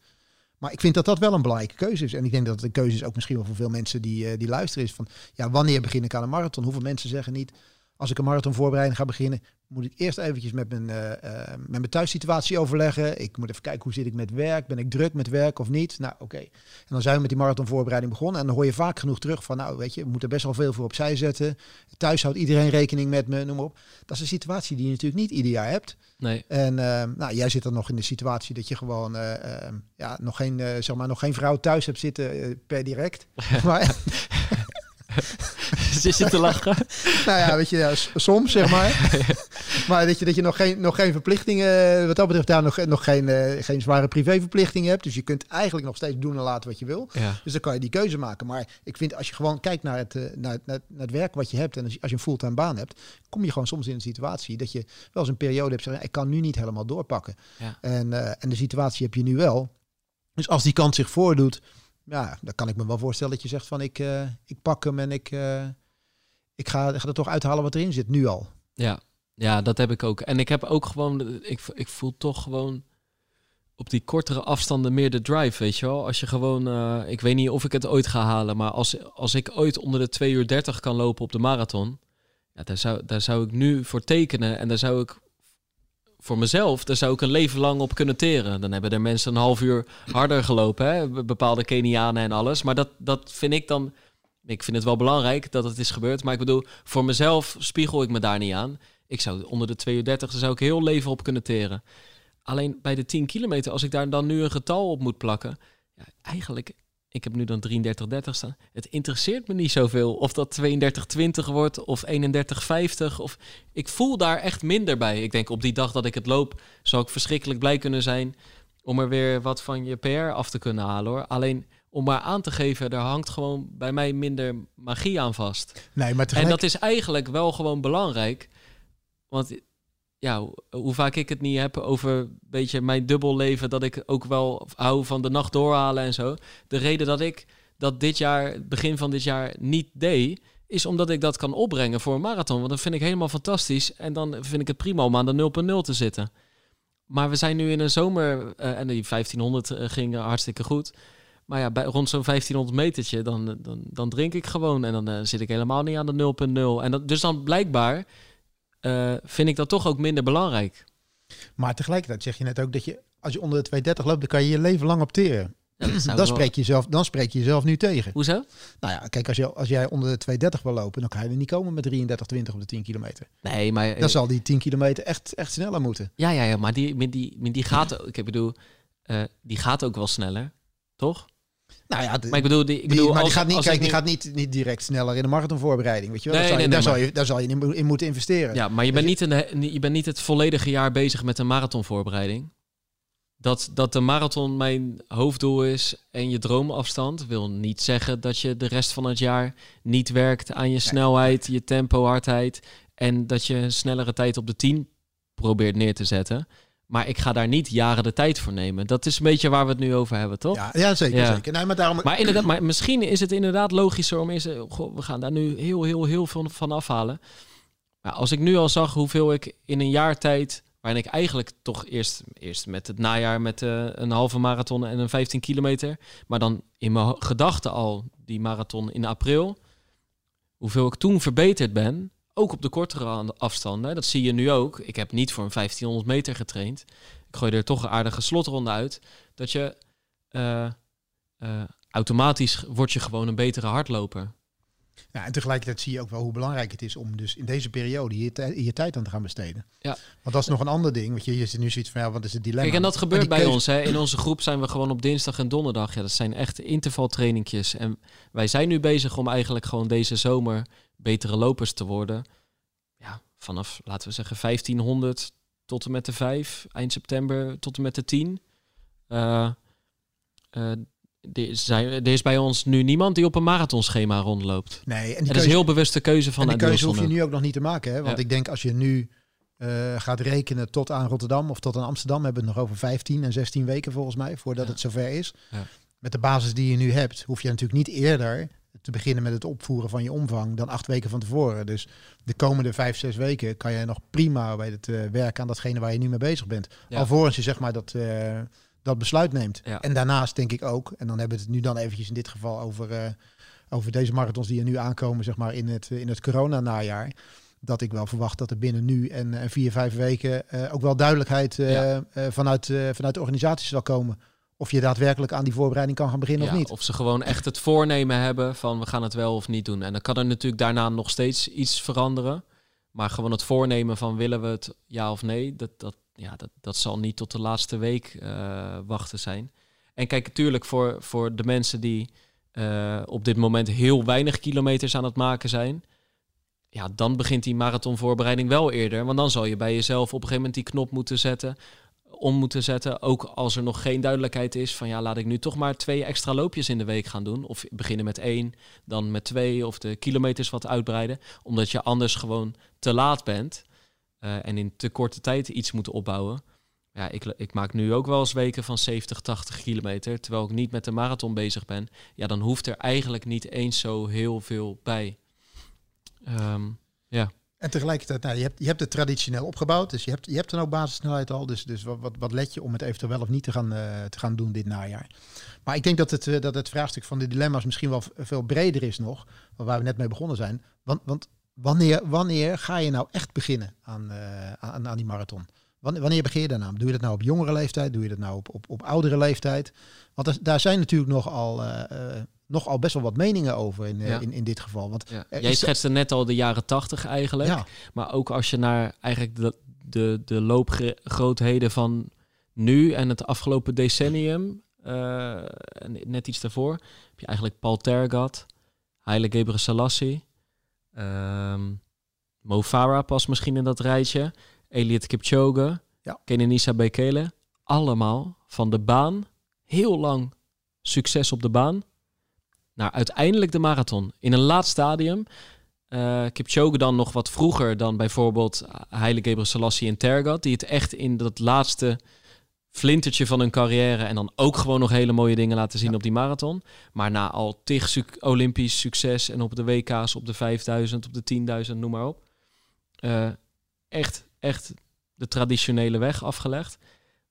Maar ik vind dat dat wel een belangrijke keuze is. En ik denk dat het een keuze is ook misschien wel voor veel mensen die, uh, die luisteren. Is van ja, wanneer begin ik aan een marathon? Hoeveel mensen zeggen niet als ik een marathon voorbereiding ga beginnen, moet ik eerst eventjes met mijn, uh, met mijn thuissituatie overleggen. Ik moet even kijken hoe zit ik met werk. Ben ik druk met werk of niet? Nou, oké. En dan zijn we met die marathonvoorbereiding begonnen. En dan hoor je vaak genoeg terug van, nou, weet je, we moeten best wel veel voor opzij zetten. Thuis houdt iedereen rekening met me, noem maar op. Dat is een situatie die je natuurlijk niet ieder jaar hebt. Nee. En uh, nou, jij zit dan nog in de situatie dat je gewoon ja, nog, geen, zeg maar, nog geen vrouw thuis hebt zitten per direct. (laughs) maar, Zit te lachen. nou ja, weet je, ja, soms zeg maar. (laughs) maar dat je, dat je nog, geen, nog geen verplichtingen, wat dat betreft daar nog, nog geen, uh, geen zware privéverplichtingen hebt. Dus je kunt eigenlijk nog steeds doen en laten wat je wil. Ja. Dus dan kan je die keuze maken. Maar ik vind als je gewoon kijkt naar het, uh, naar, naar, naar, het werk wat je hebt en als je, als je een fulltime baan hebt, kom je gewoon soms in een situatie dat je wel eens een periode hebt zeggen, ik kan nu niet helemaal doorpakken. Ja. En, uh, en de situatie heb je nu wel. Dus als die kans zich voordoet, ja, dan kan ik me wel voorstellen dat je zegt van ik, uh, ik pak hem en ik, uh, ik ga, ga er toch uithalen wat erin zit, nu al. Ja, ja, dat heb ik ook. En ik heb ook gewoon, ik, ik voel toch gewoon op die kortere afstanden meer de drive, weet je wel. Als je gewoon, uh, ik weet niet of ik het ooit ga halen, maar als, als ik ooit onder de 2 uur 30 kan lopen op de marathon, ja, daar, zou, daar zou ik nu voor tekenen en daar zou ik voor mezelf, daar zou ik een leven lang op kunnen teren. Dan hebben er mensen een half uur harder gelopen, hè? bepaalde Kenianen en alles. Maar dat, dat vind ik dan, ik vind het wel belangrijk dat het is gebeurd, maar ik bedoel, voor mezelf spiegel ik me daar niet aan. Ik zou onder de 2 uur 30, daar zou ik heel leven op kunnen teren. Alleen bij de 10 kilometer, als ik daar dan nu een getal op moet plakken, ja, eigenlijk, ik heb nu dan 33,30 staan. Het interesseert me niet zoveel of dat 32,20 wordt of 31,50. Of ik voel daar echt minder bij. Ik denk op die dag dat ik het loop, zou ik verschrikkelijk blij kunnen zijn om er weer wat van je PR af te kunnen halen hoor. Alleen om maar aan te geven, daar hangt gewoon bij mij minder magie aan vast. Nee, maar tegelijk... En dat is eigenlijk wel gewoon belangrijk. Want ja, hoe vaak ik het niet heb over een beetje mijn dubbel leven, dat ik ook wel hou van de nacht doorhalen en zo. De reden dat ik dat dit jaar, begin van dit jaar, niet deed, is omdat ik dat kan opbrengen voor een marathon. Want dat vind ik helemaal fantastisch. En dan vind ik het prima om aan de 0.0 te zitten. Maar we zijn nu in een zomer, uh, en die 1500 uh, ging hartstikke goed. Maar ja, bij, rond zo'n 1500 metertje, dan, dan, dan drink ik gewoon. En dan uh, zit ik helemaal niet aan de 0.0. En dat, dus dan blijkbaar uh, vind ik dat toch ook minder belangrijk. Maar tegelijkertijd zeg je net ook dat je, als je onder de 230 loopt, dan kan je je leven lang opteren. Ja, dan, spreek je jezelf, dan spreek je jezelf nu tegen. Hoezo? Nou ja, kijk, als, je, als jij onder de 230 wil lopen, dan kan je er niet komen met 33,20 op de 10 kilometer. Nee, maar... Dan zal die 10 kilometer echt, echt sneller moeten. Ja, ja, ja maar die, die, die gaat... Ik bedoel, uh, die gaat ook wel sneller, toch? Nou ja, maar ik bedoel, die, ik bedoel, die, maar die gaat niet, kijk, die gaat niet, niet direct sneller in de marathonvoorbereiding. Weet je wel? Nee, daar, nee, zal je, daar zal je in moeten investeren. Ja, maar je bent, niet een, je bent niet het volledige jaar bezig met een marathonvoorbereiding. Dat, dat de marathon mijn hoofddoel is en je droomafstand wil niet zeggen dat je de rest van het jaar niet werkt aan je snelheid, je tempo, hardheid en dat je een snellere tijd op de 10 probeert neer te zetten. Maar ik ga daar niet jaren de tijd voor nemen. Dat is een beetje waar we het nu over hebben, toch? Ja, ja zeker. Ja. zeker. Nee, maar, daarom... maar, inderdaad, maar misschien is het inderdaad logischer om eens... Goh, we gaan daar nu heel, heel, heel veel van afhalen. Maar als ik nu al zag hoeveel ik in een jaar tijd... waarin ik eigenlijk toch eerst, eerst met het najaar... met uh, een halve marathon en een 15 kilometer... maar dan in mijn gedachten al die marathon in april... hoeveel ik toen verbeterd ben ook op de kortere afstanden. Dat zie je nu ook. Ik heb niet voor een 1500 meter getraind. Ik gooi er toch een aardige slotronde uit. Dat je uh, uh, automatisch word je gewoon een betere hardloper. Ja, en tegelijkertijd zie je ook wel hoe belangrijk het is om dus in deze periode je, je tijd aan te gaan besteden. Ja. Want dat is nog een ander ding. Want je, je nu ziet van ja, wat is het dilemma? Kijk, en dat gebeurt bij ons. Hè. In onze groep zijn we gewoon op dinsdag en donderdag. Ja, dat zijn echt intervaltrainingjes. En wij zijn nu bezig om eigenlijk gewoon deze zomer betere lopers te worden. Ja, vanaf, laten we zeggen, 1500 tot en met de 5, eind september tot en met de 10. Uh, uh, er is bij ons nu niemand die op een marathonschema rondloopt. Nee, en die dat is heel bewuste keuze van en die keuze hoef je nu ook nog niet te maken. Hè? Want ik denk als je nu uh, gaat rekenen tot aan Rotterdam of tot aan Amsterdam, hebben we het nog over 15 en 16 weken volgens mij, voordat het zover is. Ja. Met de basis die je nu hebt, hoef je natuurlijk niet eerder te beginnen met het opvoeren van je omvang dan acht weken van tevoren. Dus de komende vijf, zes weken kan je nog prima bij het uh, werken aan datgene waar je nu mee bezig bent. Ja. Alvorens je zeg maar dat, uh, dat besluit neemt. Ja. En daarnaast denk ik ook, en dan hebben we het nu dan eventjes in dit geval over, uh, over deze marathons die er nu aankomen, zeg maar in het, in het corona-najaar. Dat ik wel verwacht dat er binnen nu en, en vier, vijf weken ook wel duidelijkheid ja. vanuit, vanuit de organisatie zal komen of je daadwerkelijk aan die voorbereiding kan gaan beginnen ja, of niet. Of ze gewoon echt het voornemen hebben van we gaan het wel of niet doen. En dan kan er natuurlijk daarna nog steeds iets veranderen. Maar gewoon het voornemen van willen we het ja of nee, dat, dat, ja, dat, dat zal niet tot de laatste week uh, wachten zijn. En kijk, natuurlijk voor, voor de mensen die uh, op dit moment heel weinig kilometers aan het maken zijn. Ja, dan begint die marathonvoorbereiding wel eerder. Want dan zal je bij jezelf op een gegeven moment die knop moeten zetten om moeten zetten. Ook als er nog geen duidelijkheid is van ja, laat ik nu toch maar twee extra loopjes in de week gaan doen. Of beginnen met één, dan met twee of de kilometers wat uitbreiden. Omdat je anders gewoon te laat bent uh, en in te korte tijd iets moet opbouwen. Ja, ik, ik maak nu ook wel eens weken van 70, 80 kilometer, terwijl ik niet met de marathon bezig ben. Ja, dan hoeft er eigenlijk niet eens zo heel veel bij. Um, ja. En tegelijkertijd, nou, je, hebt, je hebt het traditioneel opgebouwd, dus je hebt, je hebt dan ook basissnelheid al. Dus, dus wat, wat, wat let je om het eventueel wel of niet te gaan, uh, te gaan doen dit najaar? Maar ik denk dat het, uh, dat het vraagstuk van de dilemma's misschien wel veel breder is nog, waar we net mee begonnen zijn. Want, want wanneer, wanneer ga je nou echt beginnen aan, uh, aan, aan die marathon? Wanneer, begin je daarna? Doe je dat nou op jongere leeftijd? Doe je dat nou op, op, op oudere leeftijd? Want daar zijn natuurlijk nogal, nogal best wel wat meningen over in, ja. in, in dit geval. Want ja. Jij schetste net al de jaren tachtig eigenlijk. Ja. Maar ook als je naar eigenlijk de, de, de loopgrootheden van nu en het afgelopen decennium, uh, net iets daarvoor, heb je eigenlijk Paul Tergat, Haile Gebrselassie, um, Mo Farah pas misschien in dat rijtje. Elliot Kipchoge, ja. Kenenisa Bekele. Allemaal van de baan, heel lang succes op de baan, naar uiteindelijk de marathon. In een laat stadium. Uh, Kipchoge dan nog wat vroeger dan bijvoorbeeld Haile Gebrselassie en Tergat, die het echt in dat laatste flintertje van hun carrière en dan ook gewoon nog hele mooie dingen laten zien ja. op die marathon. Maar na al tig su Olympisch succes en op de WK's, op de 5000, op de 10.000, noem maar op. Uh, echt echt de traditionele weg afgelegd.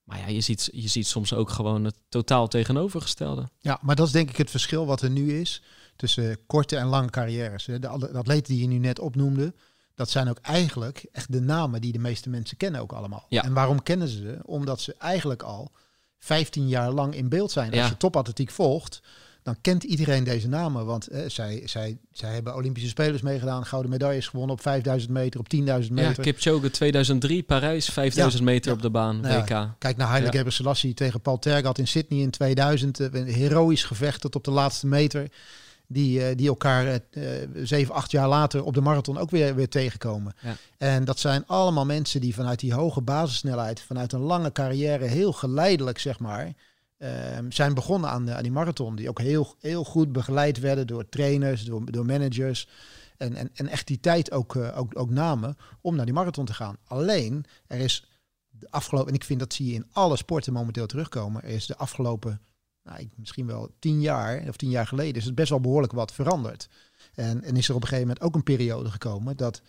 Maar ja, je ziet, je ziet soms ook gewoon het totaal tegenovergestelde. Ja, maar dat is denk ik het verschil wat er nu is tussen korte en lange carrières. De, atleten die je nu net opnoemde, dat zijn ook eigenlijk echt de namen die de meeste mensen kennen ook allemaal. Ja. En waarom kennen ze ze? Omdat ze eigenlijk al 15 jaar lang in beeld zijn. Als ja. je topatletiek volgt, dan kent iedereen deze namen. Want eh, zij, zij, zij hebben Olympische Spelers meegedaan, gouden medailles gewonnen op 5000 meter, op 10.000 meter. Ja, Kipchoge 2003, Parijs, 5000 ja, meter ja. op de baan, nou WK. kijk naar Haile ja. Selassie tegen Paul Tergat in Sydney in 2000. Een heroïsch gevecht tot op de laatste meter. Die, uh, die elkaar zeven, acht jaar later op de marathon ook weer, weer tegenkomen. En dat zijn allemaal mensen die vanuit die hoge basissnelheid, vanuit een lange carrière, heel geleidelijk, zeg maar, uh, zijn begonnen aan, de, aan die marathon. Die ook heel, heel goed begeleid werden door trainers, door, door managers. En, en, en echt die tijd ook, uh, ook, ook namen om naar die marathon te gaan. Alleen, er is de afgelopen, en ik vind dat zie je in alle sporten momenteel terugkomen, er is de afgelopen, nou, misschien wel tien jaar of tien jaar geleden, is het best wel behoorlijk wat veranderd. En, en is er op een gegeven moment ook een periode gekomen dat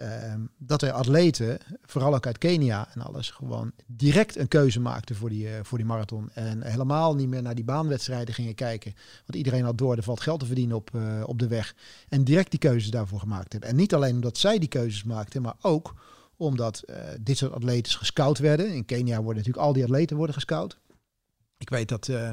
Uh, dat er atleten, vooral ook uit Kenia en alles, gewoon direct een keuze maakten voor die, uh, voor die marathon. En helemaal niet meer naar die baanwedstrijden gingen kijken. Want iedereen had door, er valt geld te verdienen op, uh, op de weg. En direct die keuzes daarvoor gemaakt hebben. En niet alleen omdat zij die keuzes maakten, maar ook omdat eh, dit soort atleten gescout werden. In Kenia worden natuurlijk al die atleten worden gescout. Ik weet dat, uh,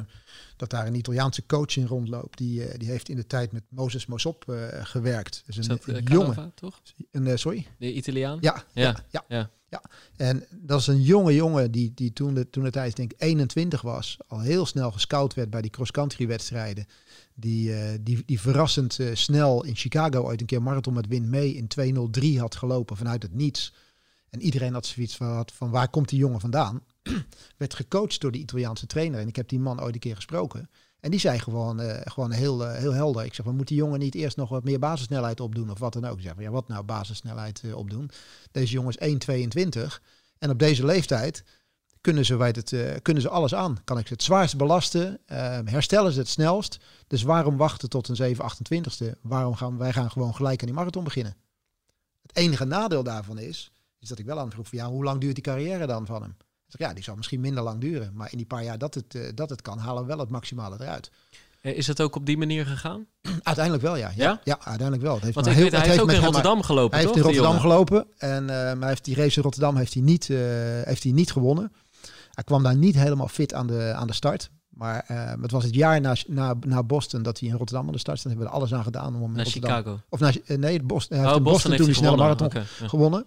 dat daar een Italiaanse coach in rondloopt. Die, uh, die heeft in de tijd met Moses Mosop uh, gewerkt. Dus een, Is dat, een jongen. toch? Een, sorry? De Italiaan? Ja, ja, ja. ja, ja. En dat is een jonge jongen die, die toen de, toen de tijd denk ik 21 was. Al heel snel gescout werd bij die cross-country wedstrijden. Die, die, die verrassend snel in Chicago ooit een keer marathon met Win mee in 2.03 had gelopen vanuit het niets. En iedereen had zoiets van, van waar komt die jongen vandaan? (clears throat) werd gecoacht door de Italiaanse trainer. En ik heb die man ooit een keer gesproken. En die zei gewoon, uh, gewoon heel, uh, heel helder. Ik zeg, we moeten die jongen niet eerst nog wat meer basissnelheid opdoen of wat dan ook. Ik zeg, ja, wat nou basissnelheid uh, opdoen? Deze jongen is 1,22. En op deze leeftijd kunnen ze, weet het, kunnen ze alles aan. Kan ik ze het zwaarst belasten? herstellen ze het snelst? Dus waarom wachten tot een 7,28ste? Waarom gaan wij gaan gewoon gelijk aan die marathon beginnen? Het enige nadeel daarvan is, is dat ik wel aan vroeg van ja, hoe lang duurt die carrière dan van hem? Ja, die zal misschien minder lang duren. Maar in die paar jaar dat het, uh, dat het kan, halen we wel het maximale eruit. Eh, is het ook op die manier gegaan? (clears throat) Uiteindelijk wel, ja. Ja, ja? uiteindelijk wel. Het heeft Want heel, weet, hij heeft ook in Rotterdam gelopen, Hij heeft in Rotterdam gelopen. En uh, maar hij heeft die race in Rotterdam heeft hij niet, uh, heeft hij niet gewonnen. Hij kwam daar niet helemaal fit aan de, aan de start. Maar uh, het was het jaar na, na, na Boston dat hij in Rotterdam aan de start stond. Hebben we er alles aan gedaan om hem naar Chicago. Of naar, nee, Boston, hij oh, heeft Boston, Boston toen die snelle marathon okay, ja. gewonnen.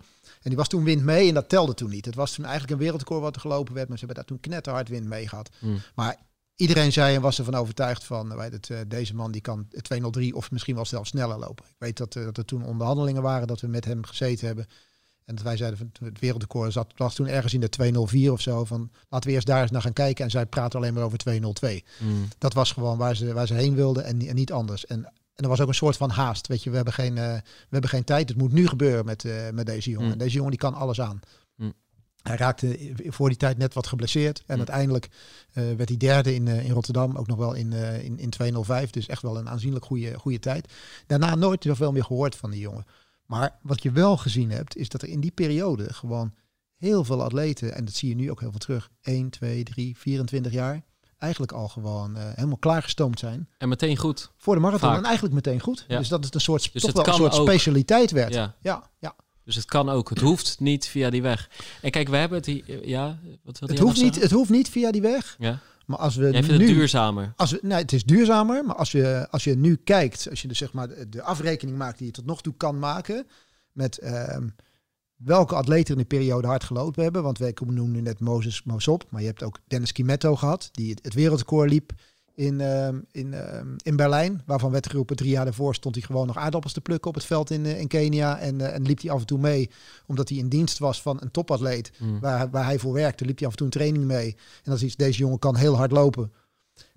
En die was toen wind mee en dat telde toen niet. Het was toen eigenlijk een wereldrecord wat er gelopen werd, maar ze hebben daar toen knetterhard wind mee gehad. Mm. Maar iedereen zei en was ervan overtuigd van, weet het, uh, deze man die kan 203 of misschien wel zelfs sneller lopen. Ik weet dat, uh, dat er toen onderhandelingen waren, dat we met hem gezeten hebben. En dat wij zeiden van het wereldrecord zat, was toen ergens in de 204 of zo. Van laten we eerst daar eens naar gaan kijken. En zij praten alleen maar over 202. Mm. Dat was gewoon waar ze, waar ze heen wilden en, en niet anders. En en er was ook een soort van haast. Weet je, we hebben geen, uh, we hebben geen tijd. Het moet nu gebeuren met, uh, met deze jongen. Mm. Deze jongen die kan alles aan. Mm. Hij raakte voor die tijd net wat geblesseerd. En mm. uiteindelijk uh, werd hij derde in, in Rotterdam. Ook nog wel in, in, in 205. Dus echt wel een aanzienlijk goede, goede tijd. Daarna nooit zoveel meer gehoord van die jongen. Maar wat je wel gezien hebt, is dat er in die periode gewoon heel veel atleten, en dat zie je nu ook heel veel terug, 1, 2, 3, 24 jaar, eigenlijk al gewoon uh, helemaal klaargestoomd zijn. En meteen goed. Voor de marathon. En eigenlijk meteen goed. Dus dat het een soort, dus toch wel een soort specialiteit werd. Ja. ja, ja. Dus het kan ook. Het hoeft niet via die weg. En kijk, we hebben het hier. Ja, wat wil het hoeft niet. Het hoeft niet via die weg. Ja. Maar als we Jij vindt nu, het duurzamer. Als we, nee, het is duurzamer. Maar als je, als je nu kijkt, als je dus zeg maar de, afrekening maakt die je tot nog toe kan maken met uh, welke atleten in de periode hard gelopen hebben. Want wij noemen nu net Moses Mosop, maar je hebt ook Dennis Kimetto gehad, die het, het wereldrecord liep in, uh, in, uh, in Berlijn. Waarvan werd geroepen, drie jaar daarvoor stond hij gewoon nog aardappels te plukken op het veld in, uh, in Kenia. En, uh, en liep hij af en toe mee, omdat hij in dienst was van een topatleet. Mm. Waar, waar hij voor werkte, liep hij af en toe een training mee. En als iets, deze jongen kan heel hard lopen.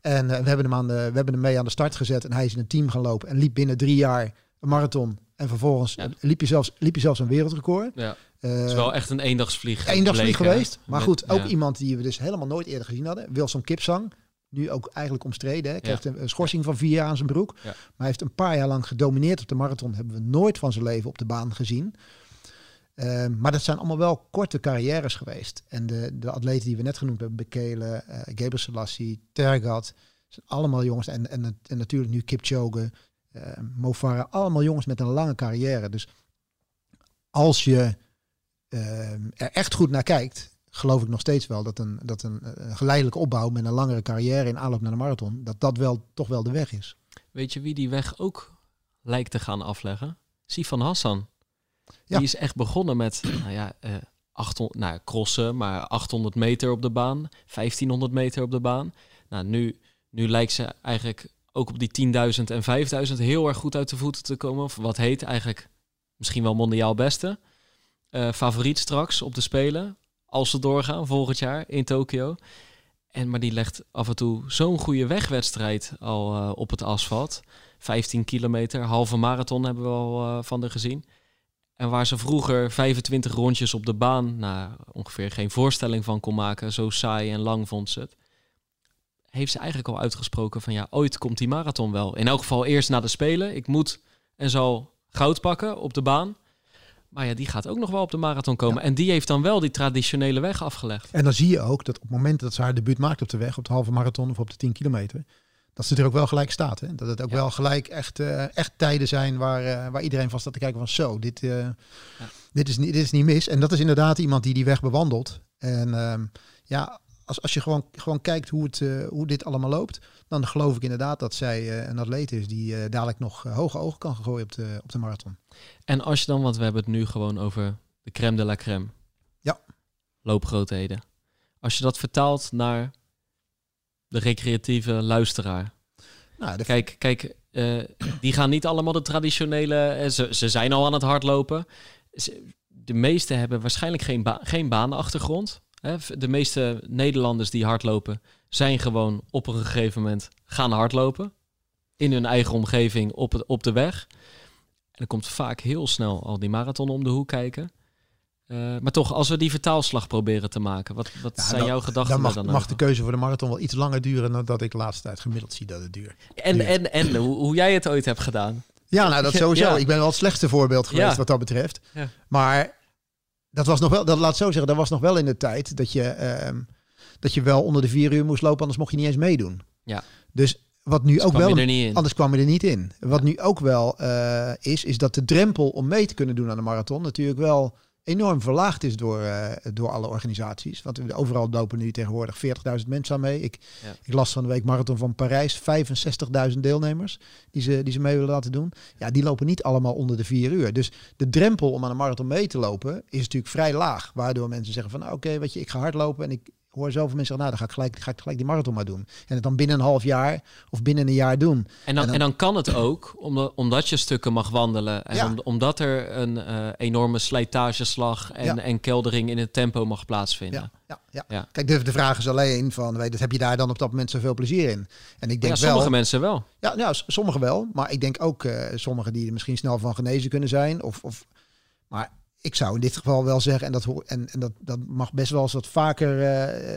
En we, hebben hem aan de, we hebben hem mee aan de start gezet. En hij is in een team gaan lopen. En liep binnen drie jaar een marathon. En vervolgens liep, je zelfs, liep je zelfs een wereldrecord. Ja. het is wel echt een eendagsvlieg. Eendagsvlieg geweest. Maar goed, ook iemand die we dus helemaal nooit eerder gezien hadden. Wilson Kipsang nu ook eigenlijk omstreden. Hè. Krijgt een schorsing van vier jaar aan zijn broek. Maar hij heeft een paar jaar lang gedomineerd op de marathon. Hebben we nooit van zijn leven op de baan gezien. Ehm, maar dat zijn allemaal wel korte carrières geweest. En de, de atleten die we net genoemd hebben, Bekele, uh, Geber Selassie, Tergat, zijn allemaal jongens. En, en, en natuurlijk nu Kipchoge, uh, Mofara, allemaal jongens met een lange carrière. Dus als je ehm, er echt goed naar kijkt, geloof ik nog steeds wel dat een, dat een, geleidelijke opbouw met een langere carrière in aanloop naar de marathon, dat dat wel toch wel de weg is. Weet je wie die weg ook lijkt te gaan afleggen? Sifan Hassan. Ja. Die is echt begonnen met, (clears throat) nou ja, uh, 800, nou, crossen, maar 800 meter op de baan, 1500 meter op de baan. Nou, nu, nu lijkt ze eigenlijk ook op die 10.000 en 5.000 heel erg goed uit de voeten te komen. Of wat heet eigenlijk misschien wel mondiaal beste. Uh, favoriet straks op de Spelen als ze doorgaan volgend jaar in Tokio. En, maar die legt af en toe zo'n goede wegwedstrijd al uh, op het asfalt. 15 kilometer, halve marathon hebben we al uh, van er gezien. En waar ze vroeger 25 rondjes op de baan, nou, ongeveer geen voorstelling van kon maken, zo saai en lang vond ze het. Heeft ze eigenlijk al uitgesproken van ja, ooit komt die marathon wel. In elk geval eerst na de Spelen. Ik moet en zal goud pakken op de baan. Maar ja, die gaat ook nog wel op de marathon komen. En die heeft dan wel die traditionele weg afgelegd. En dan zie je ook dat op het moment dat ze haar debuut maakt op de weg, op de halve marathon of op de 10 kilometer, dat ze er ook wel gelijk staat. Hè? Dat het ook wel gelijk echt, uh, echt tijden zijn waar, uh, waar iedereen van staat te kijken van zo, dit, uh, ja. dit, is niet, dit is niet mis. En dat is inderdaad iemand die die weg bewandelt. En um, ja, als, als je gewoon, gewoon kijkt hoe, het, hoe dit allemaal loopt, dan geloof ik inderdaad dat zij een atleet is die dadelijk nog hoge ogen kan gooien op de, op de marathon. En als je dan, want we hebben het nu gewoon over de crème de la crème. Ja. Loopgrootheden. Als je dat vertaalt naar de recreatieve luisteraar. Nou, de... Kijk, kijk die gaan niet allemaal de traditionele... Ze, ze zijn al aan het hardlopen. de meeste hebben waarschijnlijk geen, ba geen baanachtergrond. De meeste Nederlanders die hardlopen... zijn gewoon op een gegeven moment gaan hardlopen. In hun eigen omgeving op, het, op de weg. En dan komt vaak heel snel al die marathon om de hoek kijken. Uh, maar toch, als we die vertaalslag proberen te maken, wat, wat zijn jouw gedachten dan mag, dan mag de keuze voor de marathon wel iets langer duren dan dat ik de laatste tijd gemiddeld zie dat het duurt. En, en, en hoe, hoe jij het ooit hebt gedaan. Ja, nou dat (laughs) sowieso. Ik ben wel het slechtste voorbeeld geweest wat dat betreft. Maar dat was nog wel, dat laat zo zeggen, dat was nog wel in de tijd dat je, uh, dat je wel onder de vier uur moest lopen, anders mocht je niet eens meedoen. Ja. Dus wat nu ook wel. Anders kwam je er niet in. Wat nu ook wel uh, is, is dat de drempel om mee te kunnen doen aan de marathon natuurlijk wel enorm verlaagd is door, uh, door alle organisaties. Want overal lopen nu tegenwoordig 40.000 mensen aan mee. Ik, ja. ik las van de week Marathon van Parijs, 65.000 deelnemers die ze, die ze mee willen laten doen. Ja, die lopen niet allemaal onder de vier uur. Dus de drempel om aan een marathon mee te lopen is natuurlijk vrij laag. Waardoor mensen zeggen van nou, oké, weet je, ik ga hardlopen en ik, hoor zoveel mensen zeggen, nou, dan ga ik, gelijk, ga ik gelijk die marathon maar doen. En het dan binnen een half jaar of binnen een jaar doen. En dan, en dan, kan het ook, omdat, omdat je stukken mag wandelen. En omdat er een uh, enorme slijtageslag en, en keldering in het tempo mag plaatsvinden. Ja, ja, ja. Kijk, de, de vraag is alleen van, weet, heb je daar dan op dat moment zoveel plezier in? En ik denk ja, sommige mensen wel. Ja, nou, sommigen wel. Maar ik denk ook uh, sommigen die er misschien snel van genezen kunnen zijn. Of, of, maar ik zou in dit geval wel zeggen, en dat, en, en dat, dat mag best wel eens wat vaker,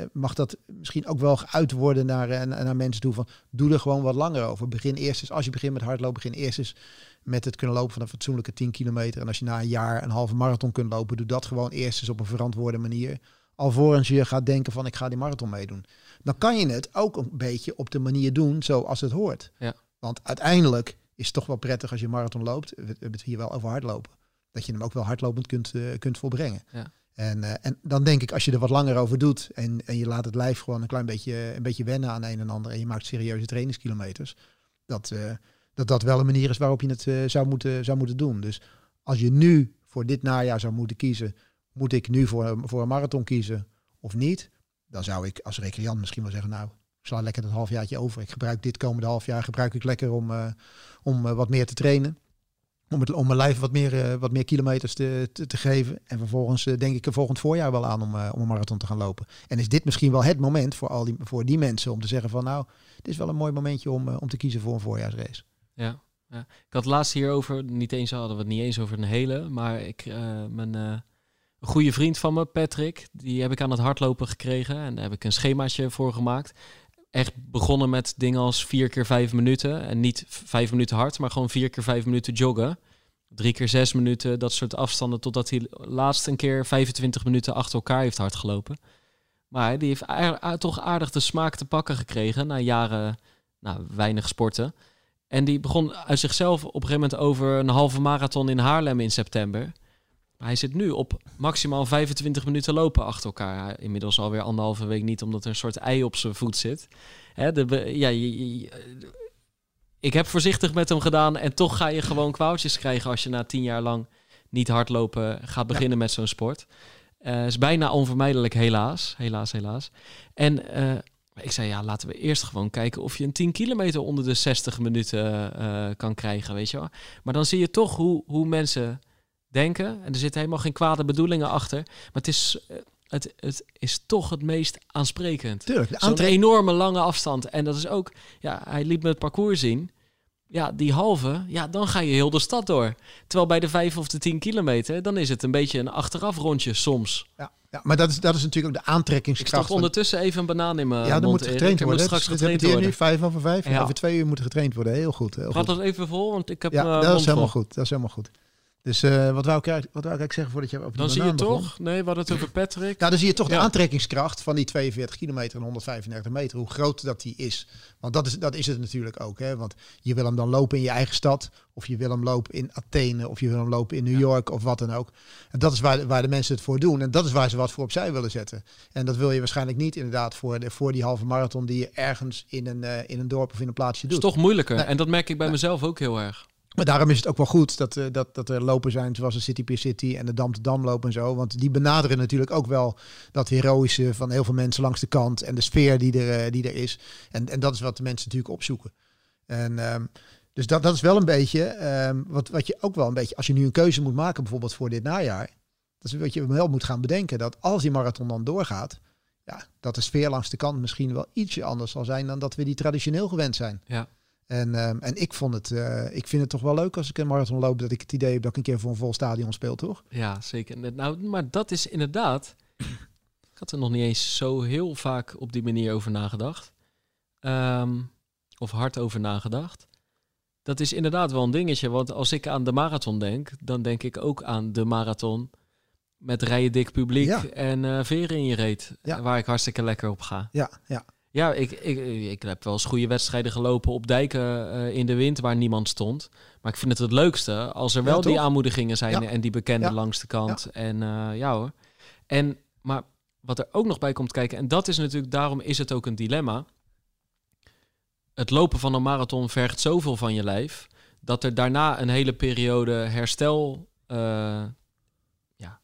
uh, mag dat misschien ook wel geuit worden naar, uh, naar mensen toe van, doe er gewoon wat langer over. Begin eerst eens, als je begint met hardlopen, begin eerst eens met het kunnen lopen van een fatsoenlijke 10 kilometer. En als je na een jaar een halve marathon kunt lopen, doe dat gewoon eerst eens op een verantwoorde manier. Alvorens je gaat denken van, ik ga die marathon meedoen. Dan kan je het ook een beetje op de manier doen zoals het hoort. Ja. Want uiteindelijk is het toch wel prettig als je marathon loopt. We hebben het hier wel over hardlopen dat je hem ook wel hardlopend kunt, uh, kunt volbrengen. Ja. En, uh, en dan denk ik, als je er wat langer over doet en, en je laat het lijf gewoon een klein beetje, een beetje wennen aan een en ander en je maakt serieuze trainingskilometers, dat uh, dat, dat wel een manier is waarop je het zou, moeten, zou moeten doen. Dus als je nu voor dit najaar zou moeten kiezen, moet ik nu voor, voor een marathon kiezen of niet? Dan zou ik als recreant misschien wel zeggen, nou, ik sla lekker dat halfjaartje over. Ik gebruik dit komende half jaar gebruik ik lekker om, om wat meer te trainen. Om, het, om mijn lijf wat meer, uh, wat meer kilometers te, te, geven. En vervolgens uh, denk ik er volgend voorjaar wel aan om, uh, om een marathon te gaan lopen. En is dit misschien wel het moment voor, al die, voor die mensen om te zeggen van nou, dit is wel een mooi momentje om, om te kiezen voor een voorjaarsrace. Ja, ja. ik had laatst hierover, niet eens hadden we het niet eens over een hele, maar ik, mijn goede vriend van me, Patrick, die heb ik aan het hardlopen gekregen. En daar heb ik een schemaatje voor gemaakt echt begonnen met dingen als vier keer vijf minuten. En niet vijf minuten hard, maar gewoon vier keer vijf minuten joggen. Drie keer zes minuten, dat soort afstanden. Totdat hij laatst een keer 25 minuten achter elkaar heeft hard gelopen. Maar die heeft toch aardig de smaak te pakken gekregen na jaren nou, weinig sporten. En die begon uit zichzelf op een gegeven moment over een halve marathon in Haarlem in september. Hij zit nu op maximaal 25 minuten lopen achter elkaar. Inmiddels alweer anderhalve week niet, omdat er een soort ei op zijn voet zit. Hè, de, ja, ik heb voorzichtig met hem gedaan en toch ga je gewoon kwaaltjes krijgen als je na tien jaar lang niet hardlopen gaat beginnen met zo'n sport. Uh, is bijna onvermijdelijk, helaas. Helaas, helaas. En uh, ik zei, ja, laten we eerst gewoon kijken of je een 10 kilometer onder de 60 minuten uh, kan krijgen, weet je wel. Maar dan zie je toch hoe, hoe mensen denken. En er zitten helemaal geen kwade bedoelingen achter. Maar het is, eh, het, het is toch het meest aansprekend. Tuurlijk. Zo'n enorme lange afstand. En dat is ook, ja, hij liet me het parcours zien. Ja, die halve, ja, dan ga je heel de stad door. Terwijl bij de vijf of de tien kilometer, dan is het een beetje een achteraf rondje soms. Ja, ja maar dat is, dat is natuurlijk ook de aantrekkingskracht. Ik stak ondertussen even een banaan in mijn Ja, dan moet getraind worden. straks getraind worden. nu vijf over vijf. Ja. Over twee uur moet getraind worden. Heel goed. Heel Gaat dat even vol, want ik heb Ja, dat is helemaal goed. Dat is helemaal goed. Dus uh, wat, wou ik, wat wou ik eigenlijk zeggen voordat je over Dan zie je toch, nee, we hadden het over Patrick. Nou, dan zie je toch de aantrekkingskracht van die 42 kilometer en 135 meter, hoe groot dat die is. Want dat is, dat is het natuurlijk ook. Hè? Want je wil hem dan lopen in je eigen stad, of je wil hem lopen in Athene, of je wil hem lopen in New York, of wat dan ook. En dat is waar, waar de mensen het voor doen. En dat is waar ze wat voor opzij willen zetten. En dat wil je waarschijnlijk niet inderdaad voor, de, voor die halve marathon die je ergens in een, uh, in een dorp of in een plaatsje doet. Het is toch moeilijker. En dat merk ik bij mezelf ook heel erg. Maar daarom is het ook wel goed dat, uh, dat, dat er lopen zijn zoals de City Pier City en de Dam te Dam lopen en zo. Want die benaderen natuurlijk ook wel dat heroïsche van heel veel mensen langs de kant en de sfeer die er, uh, die er is. En, en dat is wat de mensen natuurlijk opzoeken. En um, dus dat, dat is wel een beetje um, wat, wat je ook wel een beetje, als je nu een keuze moet maken bijvoorbeeld voor dit najaar. Dat is wat je wel moet gaan bedenken. Dat als die marathon dan doorgaat, ja, dat de sfeer langs de kant misschien wel ietsje anders zal zijn dan dat we die traditioneel gewend zijn. Ja. En, um, en ik vond het, uh, ik vind het toch wel leuk als ik een marathon loop, dat ik het idee heb dat ik een keer voor een vol stadion speel, toch? Ja, zeker. Nou, maar dat is inderdaad. ik had er nog niet eens zo heel vaak op die manier over nagedacht. Um, of hard over nagedacht. Dat is inderdaad wel een dingetje. Want als ik aan de marathon denk, dan denk ik ook aan de marathon met rijen dik publiek ja. en uh, veren in je reet. Ja. Waar ik hartstikke lekker op ga. Ja, ja. Ja, ik, ik, ik heb wel eens goede wedstrijden gelopen op dijken uh, in de wind waar niemand stond. Maar ik vind het het leukste als er wel ja, die aanmoedigingen zijn ja. en die bekende langs de kant. En uh, ja hoor. En, maar wat er ook nog bij komt kijken, en dat is natuurlijk, daarom is het ook een dilemma. Het lopen van een marathon vergt zoveel van je lijf, dat er daarna een hele periode herstel, uh, ja,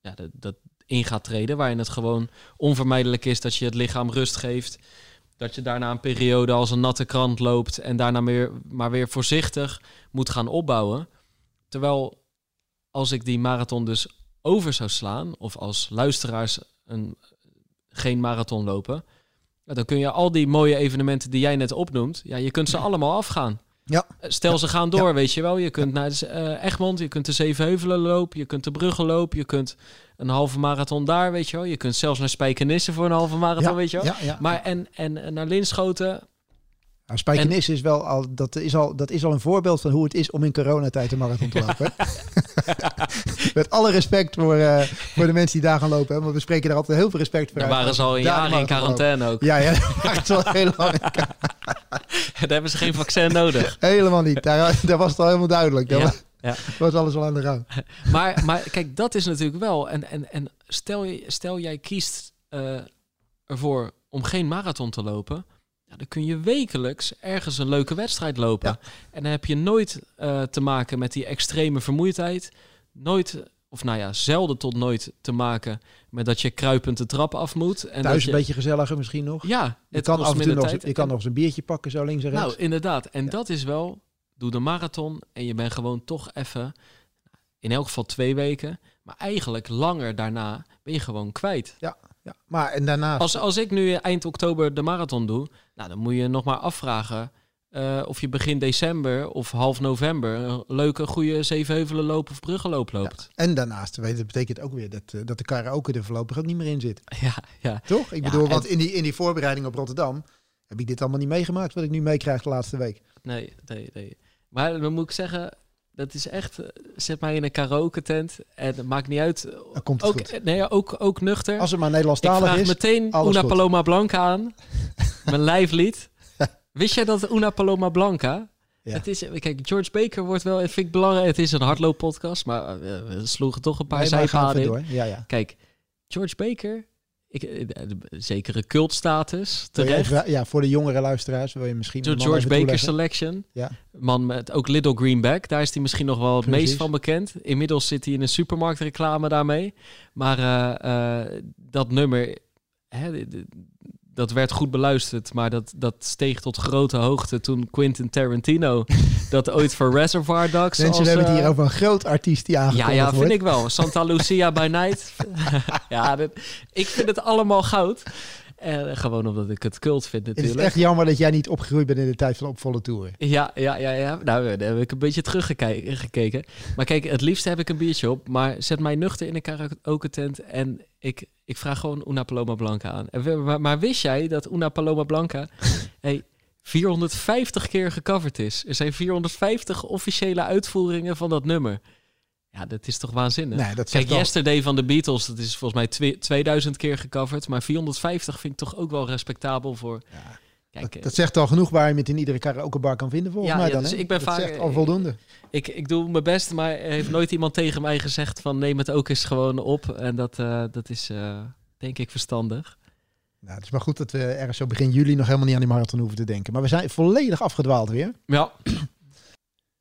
ja dat, dat, in gaat treden. Waarin het gewoon onvermijdelijk is dat je het lichaam rust geeft. Dat je daarna een periode als een natte krant loopt en daarna weer, maar weer voorzichtig moet gaan opbouwen. Terwijl als ik die marathon dus over zou slaan, of als luisteraars een, geen marathon lopen, dan kun je al die mooie evenementen die jij net opnoemt, ja, je kunt ze allemaal afgaan. Ja. Stel ze gaan door, weet je wel. Je kunt naar uh, Egmond, je kunt de Zevenheuvelen lopen, je kunt de Brugge lopen, je kunt een halve marathon daar, weet je wel. Je kunt zelfs naar Spijkenisse voor een halve marathon, weet je wel. Maar en, en naar Linschoten, nou, Spijkenis is wel al dat, is al, dat is al een voorbeeld van hoe het is om in coronatijd een marathon te lopen. (laughs) Met alle respect voor, uh, voor de mensen die daar gaan lopen. Hè, want we spreken daar altijd heel veel respect voor. Daar waren ze al een jaar in quarantaine ook. Ja, ja daar al heel lang (laughs) Daar hebben ze geen vaccin nodig. Helemaal niet. Daar, daar was het al helemaal duidelijk. Ja. Ja. was alles al aan de gang. Maar, maar kijk, dat is natuurlijk wel. En, en, en stel, je, stel jij kiest uh, ervoor om geen marathon te lopen dan kun je wekelijks ergens een leuke wedstrijd lopen. En dan heb je nooit uh, te maken met die extreme vermoeidheid. Nooit, of nou ja, zelden tot nooit te maken met dat je kruipend de trap af moet. En Thuis je... een beetje gezelliger misschien nog. Ja, je kan af en toe nog, je kan nog eens een biertje pakken zo links en rechts. Nou, inderdaad. En dat is wel, doe de marathon en je bent gewoon toch even, in elk geval twee weken, maar eigenlijk langer daarna ben je gewoon kwijt. Ja, ja. maar en daarnaast... Als, als ik nu eind oktober de marathon doe, nou, dan moet je nog maar afvragen uh, of je begin december of half november een leuke, goede zevenheuvelen loop of bruggenloop loopt. Ja. En daarnaast, weet, dat betekent ook weer dat, uh, dat de karaoke er voorlopig ook niet meer in zit. Ja, ja. Toch? Ik bedoel, want in die, in die voorbereiding op Rotterdam heb ik dit allemaal niet meegemaakt wat ik nu meekrijg de laatste week. Nee, nee, nee. Maar dan moet ik zeggen, dat is echt, eh, zet mij in een karaoke tent en het maakt niet uit. Dan komt ook, goed. Nee, ook, ook nuchter. Als het maar Nederlandstalig ik is. meteen Una Paloma Blanca aan. (laughs) mijn lijflied. Wist jij dat Una Paloma Blanca... Ja. Het is, kijk, George Baker wordt wel, vind ik belangrijk. Het is een hardlooppodcast, maar eh, we sloegen toch een paar zijpaden in. Ja, ja. Kijk, George Baker ik, eh, zekere cultstatus. Terecht. ja, voor de jongere luisteraars wil je misschien. De George Baker Selection. Ja. Man met ook Little Greenback. Daar is hij misschien nog wel het meest van bekend. Inmiddels zit hij in een supermarktreclame daarmee. Maar uh, dat nummer. Hè, dat werd goed beluisterd, maar dat, dat steeg tot grote hoogte toen Quentin Tarantino (laughs) dat ooit voor Reservoir Dogs... Mensen, we hebben het hier over een groot artiest die aangekondigd Ja, ja, vind ik wel. Santa Lucia by Night. (laughs) ja, ik vind het allemaal goud. En gewoon omdat ik het cult vind natuurlijk. Het is echt jammer dat jij niet opgegroeid bent in de tijd van opvolle toeren. Ja, ja, ja, ja. Nou, daar heb ik een beetje teruggekeken. Maar kijk, het liefst heb ik een biertje op. Maar zet mij nuchter in een karaoke tent en ik, ik vraag gewoon Una Paloma Blanca aan. Maar, maar wist jij dat Una Paloma Blanca (laughs) hey, 450 keer gecoverd is? Er zijn 450 officiële uitvoeringen van dat nummer. Ja, dat is toch waanzinnig? Nee, dat Kijk, Yesterday van de Beatles, dat is volgens mij 2000 keer gecoverd. Maar 450 vind ik toch ook wel respectabel voor... Ja. Kijk, dat, dat, zegt al genoeg waar je het in iedere karaokebar kan vinden, volgens mij dan. Dus ik ben dat vaak, zegt al voldoende. Ik, ik doe mijn best, maar er heeft nooit iemand tegen mij gezegd van neem het ook eens gewoon op. En dat, uh, dat is uh, denk ik verstandig. Nou, het is maar goed dat we ergens zo begin juli nog helemaal niet aan die marathon hoeven te denken. Maar we zijn volledig afgedwaald weer. Ja. (clears throat)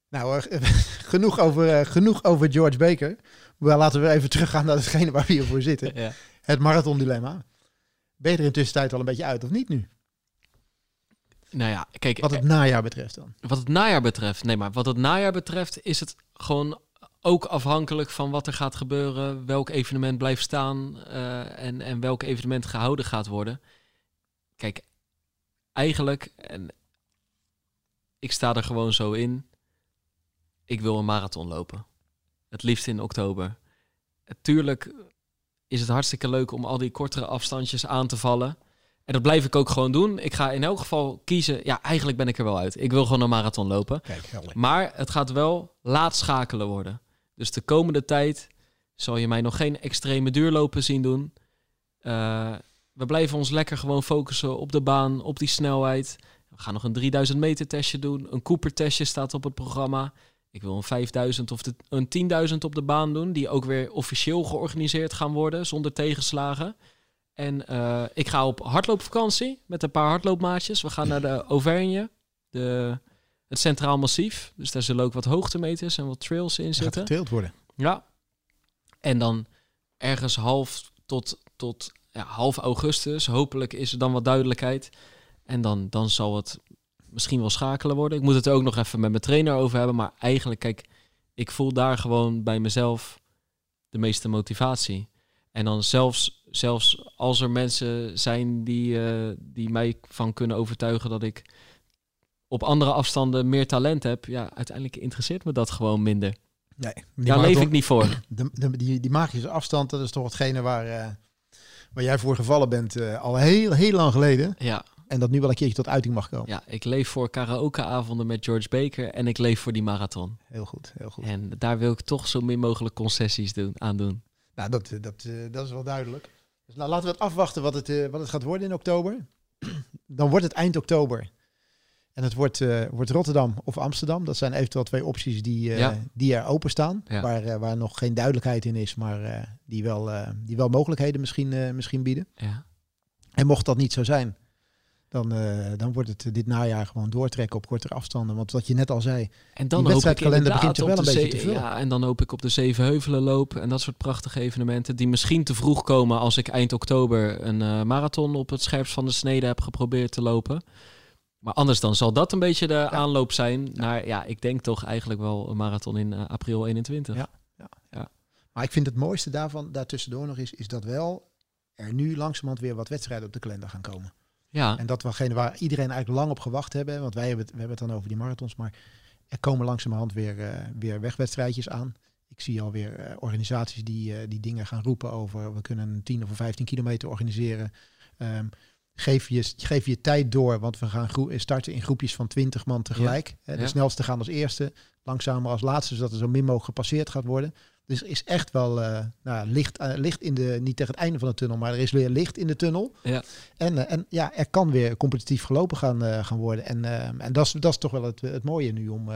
Nou, (laughs) genoeg, over, genoeg over George Baker. Maar laten we even teruggaan naar hetgene waar we hier voor zitten. Ja. Het marathon-dilemma. Ben je er intussen tijd al een beetje uit of niet nu? Nou ja, kijk. Wat het eh, najaar betreft dan? Wat het najaar betreft, nee, maar wat het najaar betreft is het gewoon ook afhankelijk van wat er gaat gebeuren, welk evenement blijft staan uh, en, en welk evenement gehouden gaat worden. Kijk, eigenlijk, en ik sta er gewoon zo in, ik wil een marathon lopen. Het liefst in oktober. Tuurlijk is het hartstikke leuk om al die kortere afstandjes aan te vallen. En dat blijf ik ook gewoon doen. Ik ga in elk geval kiezen. Ja, eigenlijk ben ik er wel uit. Ik wil gewoon een marathon lopen. Kijk, maar het gaat wel laat schakelen worden. Dus de komende tijd zal je mij nog geen extreme duurlopen zien doen. Uh, we blijven ons lekker gewoon focussen op de baan, op die snelheid. We gaan nog een 3000 meter testje doen. Een Cooper testje staat op het programma. Ik wil een 5000 of de, een 10.000 op de baan doen. Die ook weer officieel georganiseerd gaan worden zonder tegenslagen. En uh, ik ga op hardloopvakantie met een paar hardloopmaatjes. We gaan naar de Auvergne, de, het Centraal Massief. Dus daar zullen ook wat hoogtemeters en wat trails in zitten. Gaat getraild worden. Ja. En dan ergens half tot, tot ja, half augustus. Hopelijk is er dan wat duidelijkheid. En dan, dan zal het misschien wel schakelen worden. Ik moet het ook nog even met mijn trainer over hebben. Maar eigenlijk, kijk, ik voel daar gewoon bij mezelf de meeste motivatie. En dan zelfs, zelfs als er mensen zijn die, uh, die mij van kunnen overtuigen dat ik op andere afstanden meer talent heb, ja, uiteindelijk interesseert me dat gewoon minder. Nee, daar leef ik niet voor. (clears throat) De, de, die, die magische afstand, dat is toch hetgene waar, uh, waar jij voor gevallen bent uh, al heel, heel lang geleden. Ja. En dat nu wel een keertje tot uiting mag komen. Ja, ik leef voor karaokeavonden met George Baker en ik leef voor die marathon. Heel goed, heel goed. En daar wil ik toch zo min mogelijk concessies doen, aan doen. Nou, dat, dat, dat is wel duidelijk. Dus nou, laten we het afwachten wat het, wat het gaat worden in oktober. (clears throat) Dan wordt het eind oktober. En het wordt, uh, wordt Rotterdam of Amsterdam. Dat zijn eventueel twee opties die, uh, ja. die er openstaan. Ja. Waar, waar nog geen duidelijkheid in is, maar die, wel, die wel mogelijkheden misschien, misschien bieden. Ja. En mocht dat niet zo zijn, dan, dan wordt het dit najaar gewoon doortrekken op kortere afstanden. Want wat je net al zei, en dan die wedstrijdkalender begint er wel een beetje te vullen. Ja, en dan hoop ik op de Zevenheuvelen loop en dat soort prachtige evenementen. Die misschien te vroeg komen als ik eind oktober een marathon op het scherpst van de snede heb geprobeerd te lopen. Maar anders dan zal dat een beetje de aanloop zijn naar, ja, ik denk toch eigenlijk wel een marathon in uh, april 21. Ja, ja, ja. Maar ik vind het mooiste daarvan, daartussendoor nog is, is dat wel er nu langzamerhand weer wat wedstrijden op de kalender gaan komen. Ja. En dat watgene waar iedereen eigenlijk lang op gewacht hebben, want wij hebben het, we hebben het dan over die marathons, maar er komen langzamerhand weer, uh, weer wegwedstrijdjes aan. Ik zie alweer uh, organisaties die, uh, die dingen gaan roepen over, we kunnen een 10 of een 15 kilometer organiseren. Um, geef je, geef je tijd door, want we gaan starten in groepjes van 20 man tegelijk. Ja. De ja. snelste gaan als eerste, langzamer als laatste, zodat er zo min mogelijk gepasseerd gaat worden. Dus er is echt wel uh, nou, licht, uh, licht in de, niet tegen het einde van de tunnel, maar er is weer licht in de tunnel. Ja. En, uh, en ja, er kan weer competitief gelopen gaan, gaan worden. En, en dat, is, dat is toch wel het, het mooie nu om,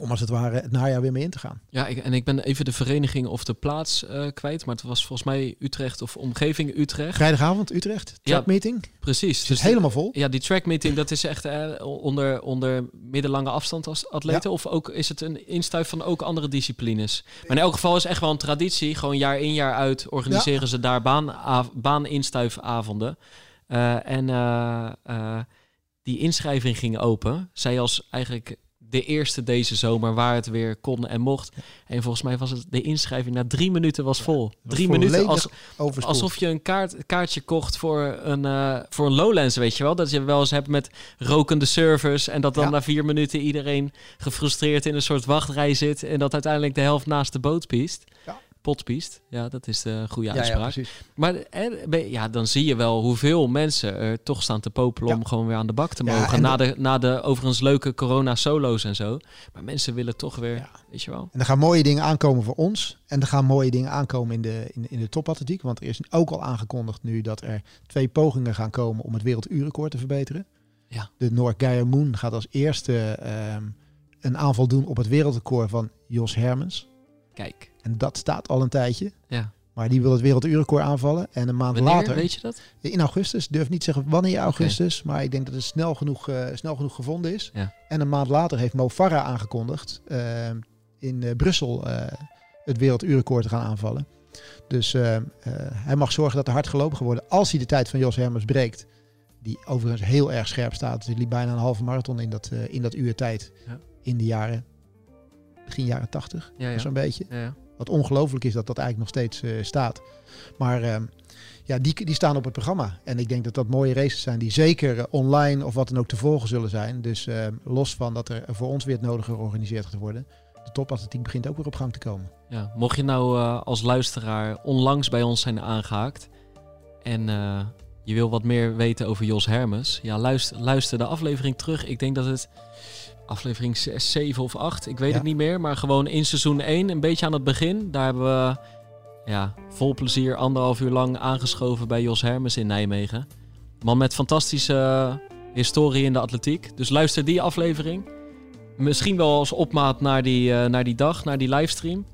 om als het ware het najaar weer mee in te gaan. Ja, ik, en ik ben even de vereniging of de plaats uh, kwijt, maar het was volgens mij Utrecht of omgeving Utrecht. Vrijdagavond Utrecht, trackmeeting. Ja, precies. Dus, dus helemaal vol. Ja, die trackmeeting, dat is echt eh, onder, onder middellange afstand als atleten? Ja. Of ook is het een instuif van ook andere disciplines? Maar in elk geval is echt wel een traditie, gewoon jaar in jaar uit organiseren ja. ze daar baan, baaninstuifavonden. Uh, en die inschrijving ging open. Zij als eigenlijk de eerste deze zomer waar het weer kon en mocht. En volgens mij was het de inschrijving na drie minuten was vol. Ja, drie minuten als, alsof je een kaart, kaartje kocht voor een, uh, voor een Lowlands, weet je wel. Dat je wel eens hebt met rokende servers en dat dan ja. na vier minuten iedereen gefrustreerd in een soort wachtrij zit en dat uiteindelijk de helft naast de boot piest. Ja. Potpiest. Ja, dat is de goede uitspraak. Ja, ja, maar er, ja, dan zie je wel hoeveel mensen er toch staan te popelen om gewoon weer aan de bak te mogen. na, de, na de overigens leuke corona-solo's en zo. Maar mensen willen toch weer, weet je wel. En er gaan mooie dingen aankomen voor ons. En er gaan mooie dingen aankomen in de, in, in de topatletiek. Want er is ook al aangekondigd nu dat er twee pogingen gaan komen om het werelduurrecord te verbeteren. Ja. De Noord Moon gaat als eerste um, een aanval doen op het wereldrecord van Jos Hermens. Kijk. En dat staat al een tijdje. Ja. Maar die wil het werelduurrecord aanvallen. En een maand wanneer, later. Weet je dat? In augustus. Durf niet zeggen wanneer augustus. Okay. Maar ik denk dat het snel genoeg, uh, snel genoeg gevonden is. Ja. En een maand later heeft Mo Farah aangekondigd. Uh, in uh, Brussel het werelduurrecord te gaan aanvallen. Dus hij mag zorgen dat er hard gelopen worden. Als hij de tijd van Jos Hermers breekt. Die overigens heel erg scherp staat. Hij liep bijna een halve marathon in dat, in dat uur tijd. Ja. In de jaren. Begin jaren tachtig. Ja, ja. Zo'n beetje. Ja, wat ongelooflijk is dat dat eigenlijk nog steeds uh, staat. Maar uh, ja, die, die staan op het programma. En ik denk dat dat mooie races zijn die zeker uh, online of wat dan ook te volgen zullen zijn. Dus ehm, los van dat er voor ons weer het nodige georganiseerd gaat worden. De topatletiek begint ook weer op gang te komen. Ja, mocht je nou eh, als luisteraar onlangs bij ons zijn aangehaakt en eh, je wil wat meer weten over Jos Hermes, ja, luister de aflevering terug. Ik denk dat het aflevering 6, 7 of 8, ik weet ja. het niet meer. Maar gewoon in seizoen 1, een beetje aan het begin. Daar hebben we ja, vol plezier anderhalf uur lang aangeschoven bij Jos Hermes in Nijmegen. Man met fantastische historie in de atletiek. Dus luister die aflevering. Misschien wel als opmaat naar die, uh, naar die dag, naar die livestream.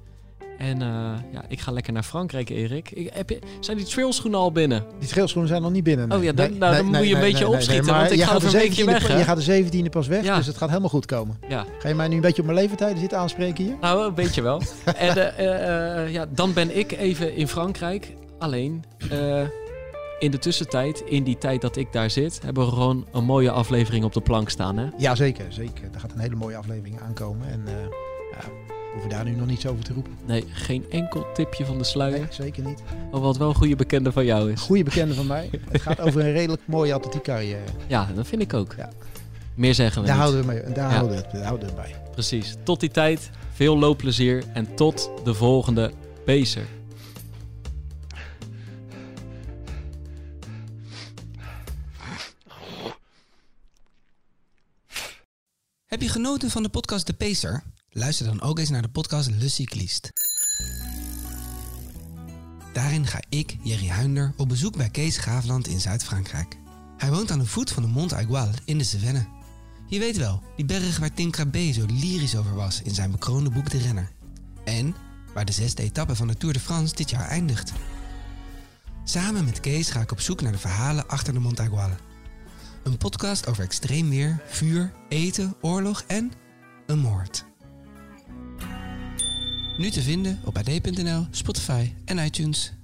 En uh, ja, ik ga lekker naar Frankrijk, Erik. Ik, heb je, zijn die trailschoenen al binnen? Die trailschoenen zijn nog niet binnen. Nee. Oh ja, dan, nee, nou, dan nee, moet je een beetje opschieten, want ik ga over een weekje weg. Je gaat de 17e pas weg, ja. dus het gaat helemaal goed komen. Ja. Ga je mij nu een beetje op mijn leeftijden zitten aanspreken hier? Nou, een beetje wel. (laughs) en uh, uh, ja, dan ben ik even in Frankrijk. Alleen, in de tussentijd, in die tijd dat ik daar zit, hebben we gewoon een mooie aflevering op de plank staan, hè? Ja, zeker. zeker. Er gaat een hele mooie aflevering aankomen. En ja, hoeven daar nu nog niets over te roepen. Nee, geen enkel tipje van de sluier. Nee, zeker niet. Oh, wat wel een goede bekende van jou is. Goede bekende van mij. Het gaat over een redelijk mooie atletiek carrière. Ja, dat vind ik ook. Ja. Meer zeggen we daar niet. Houden we mee, daar, houden we het, daar houden we het bij. Precies. Tot die tijd, veel loopplezier en tot de volgende Pacer. Heb je genoten van de podcast De Pacer? Luister dan ook eens naar de podcast Le Cycliste. Daarin ga ik, Jerry Huinder, op bezoek bij Kees Graafland in Zuid-Frankrijk. Hij woont aan de voet van de Mont Aigual in de Cevennes. Je weet wel, die berg waar Tim Krabbe zo lyrisch over was in zijn bekroonde boek De Renner. En waar de zesde etappe van de Tour de France dit jaar eindigt. Samen met Kees ga ik op zoek naar de verhalen achter de Mont Aigual. Een podcast over extreem weer, vuur, eten, oorlog en een moord. Nu te vinden op ad.nl, Spotify en iTunes.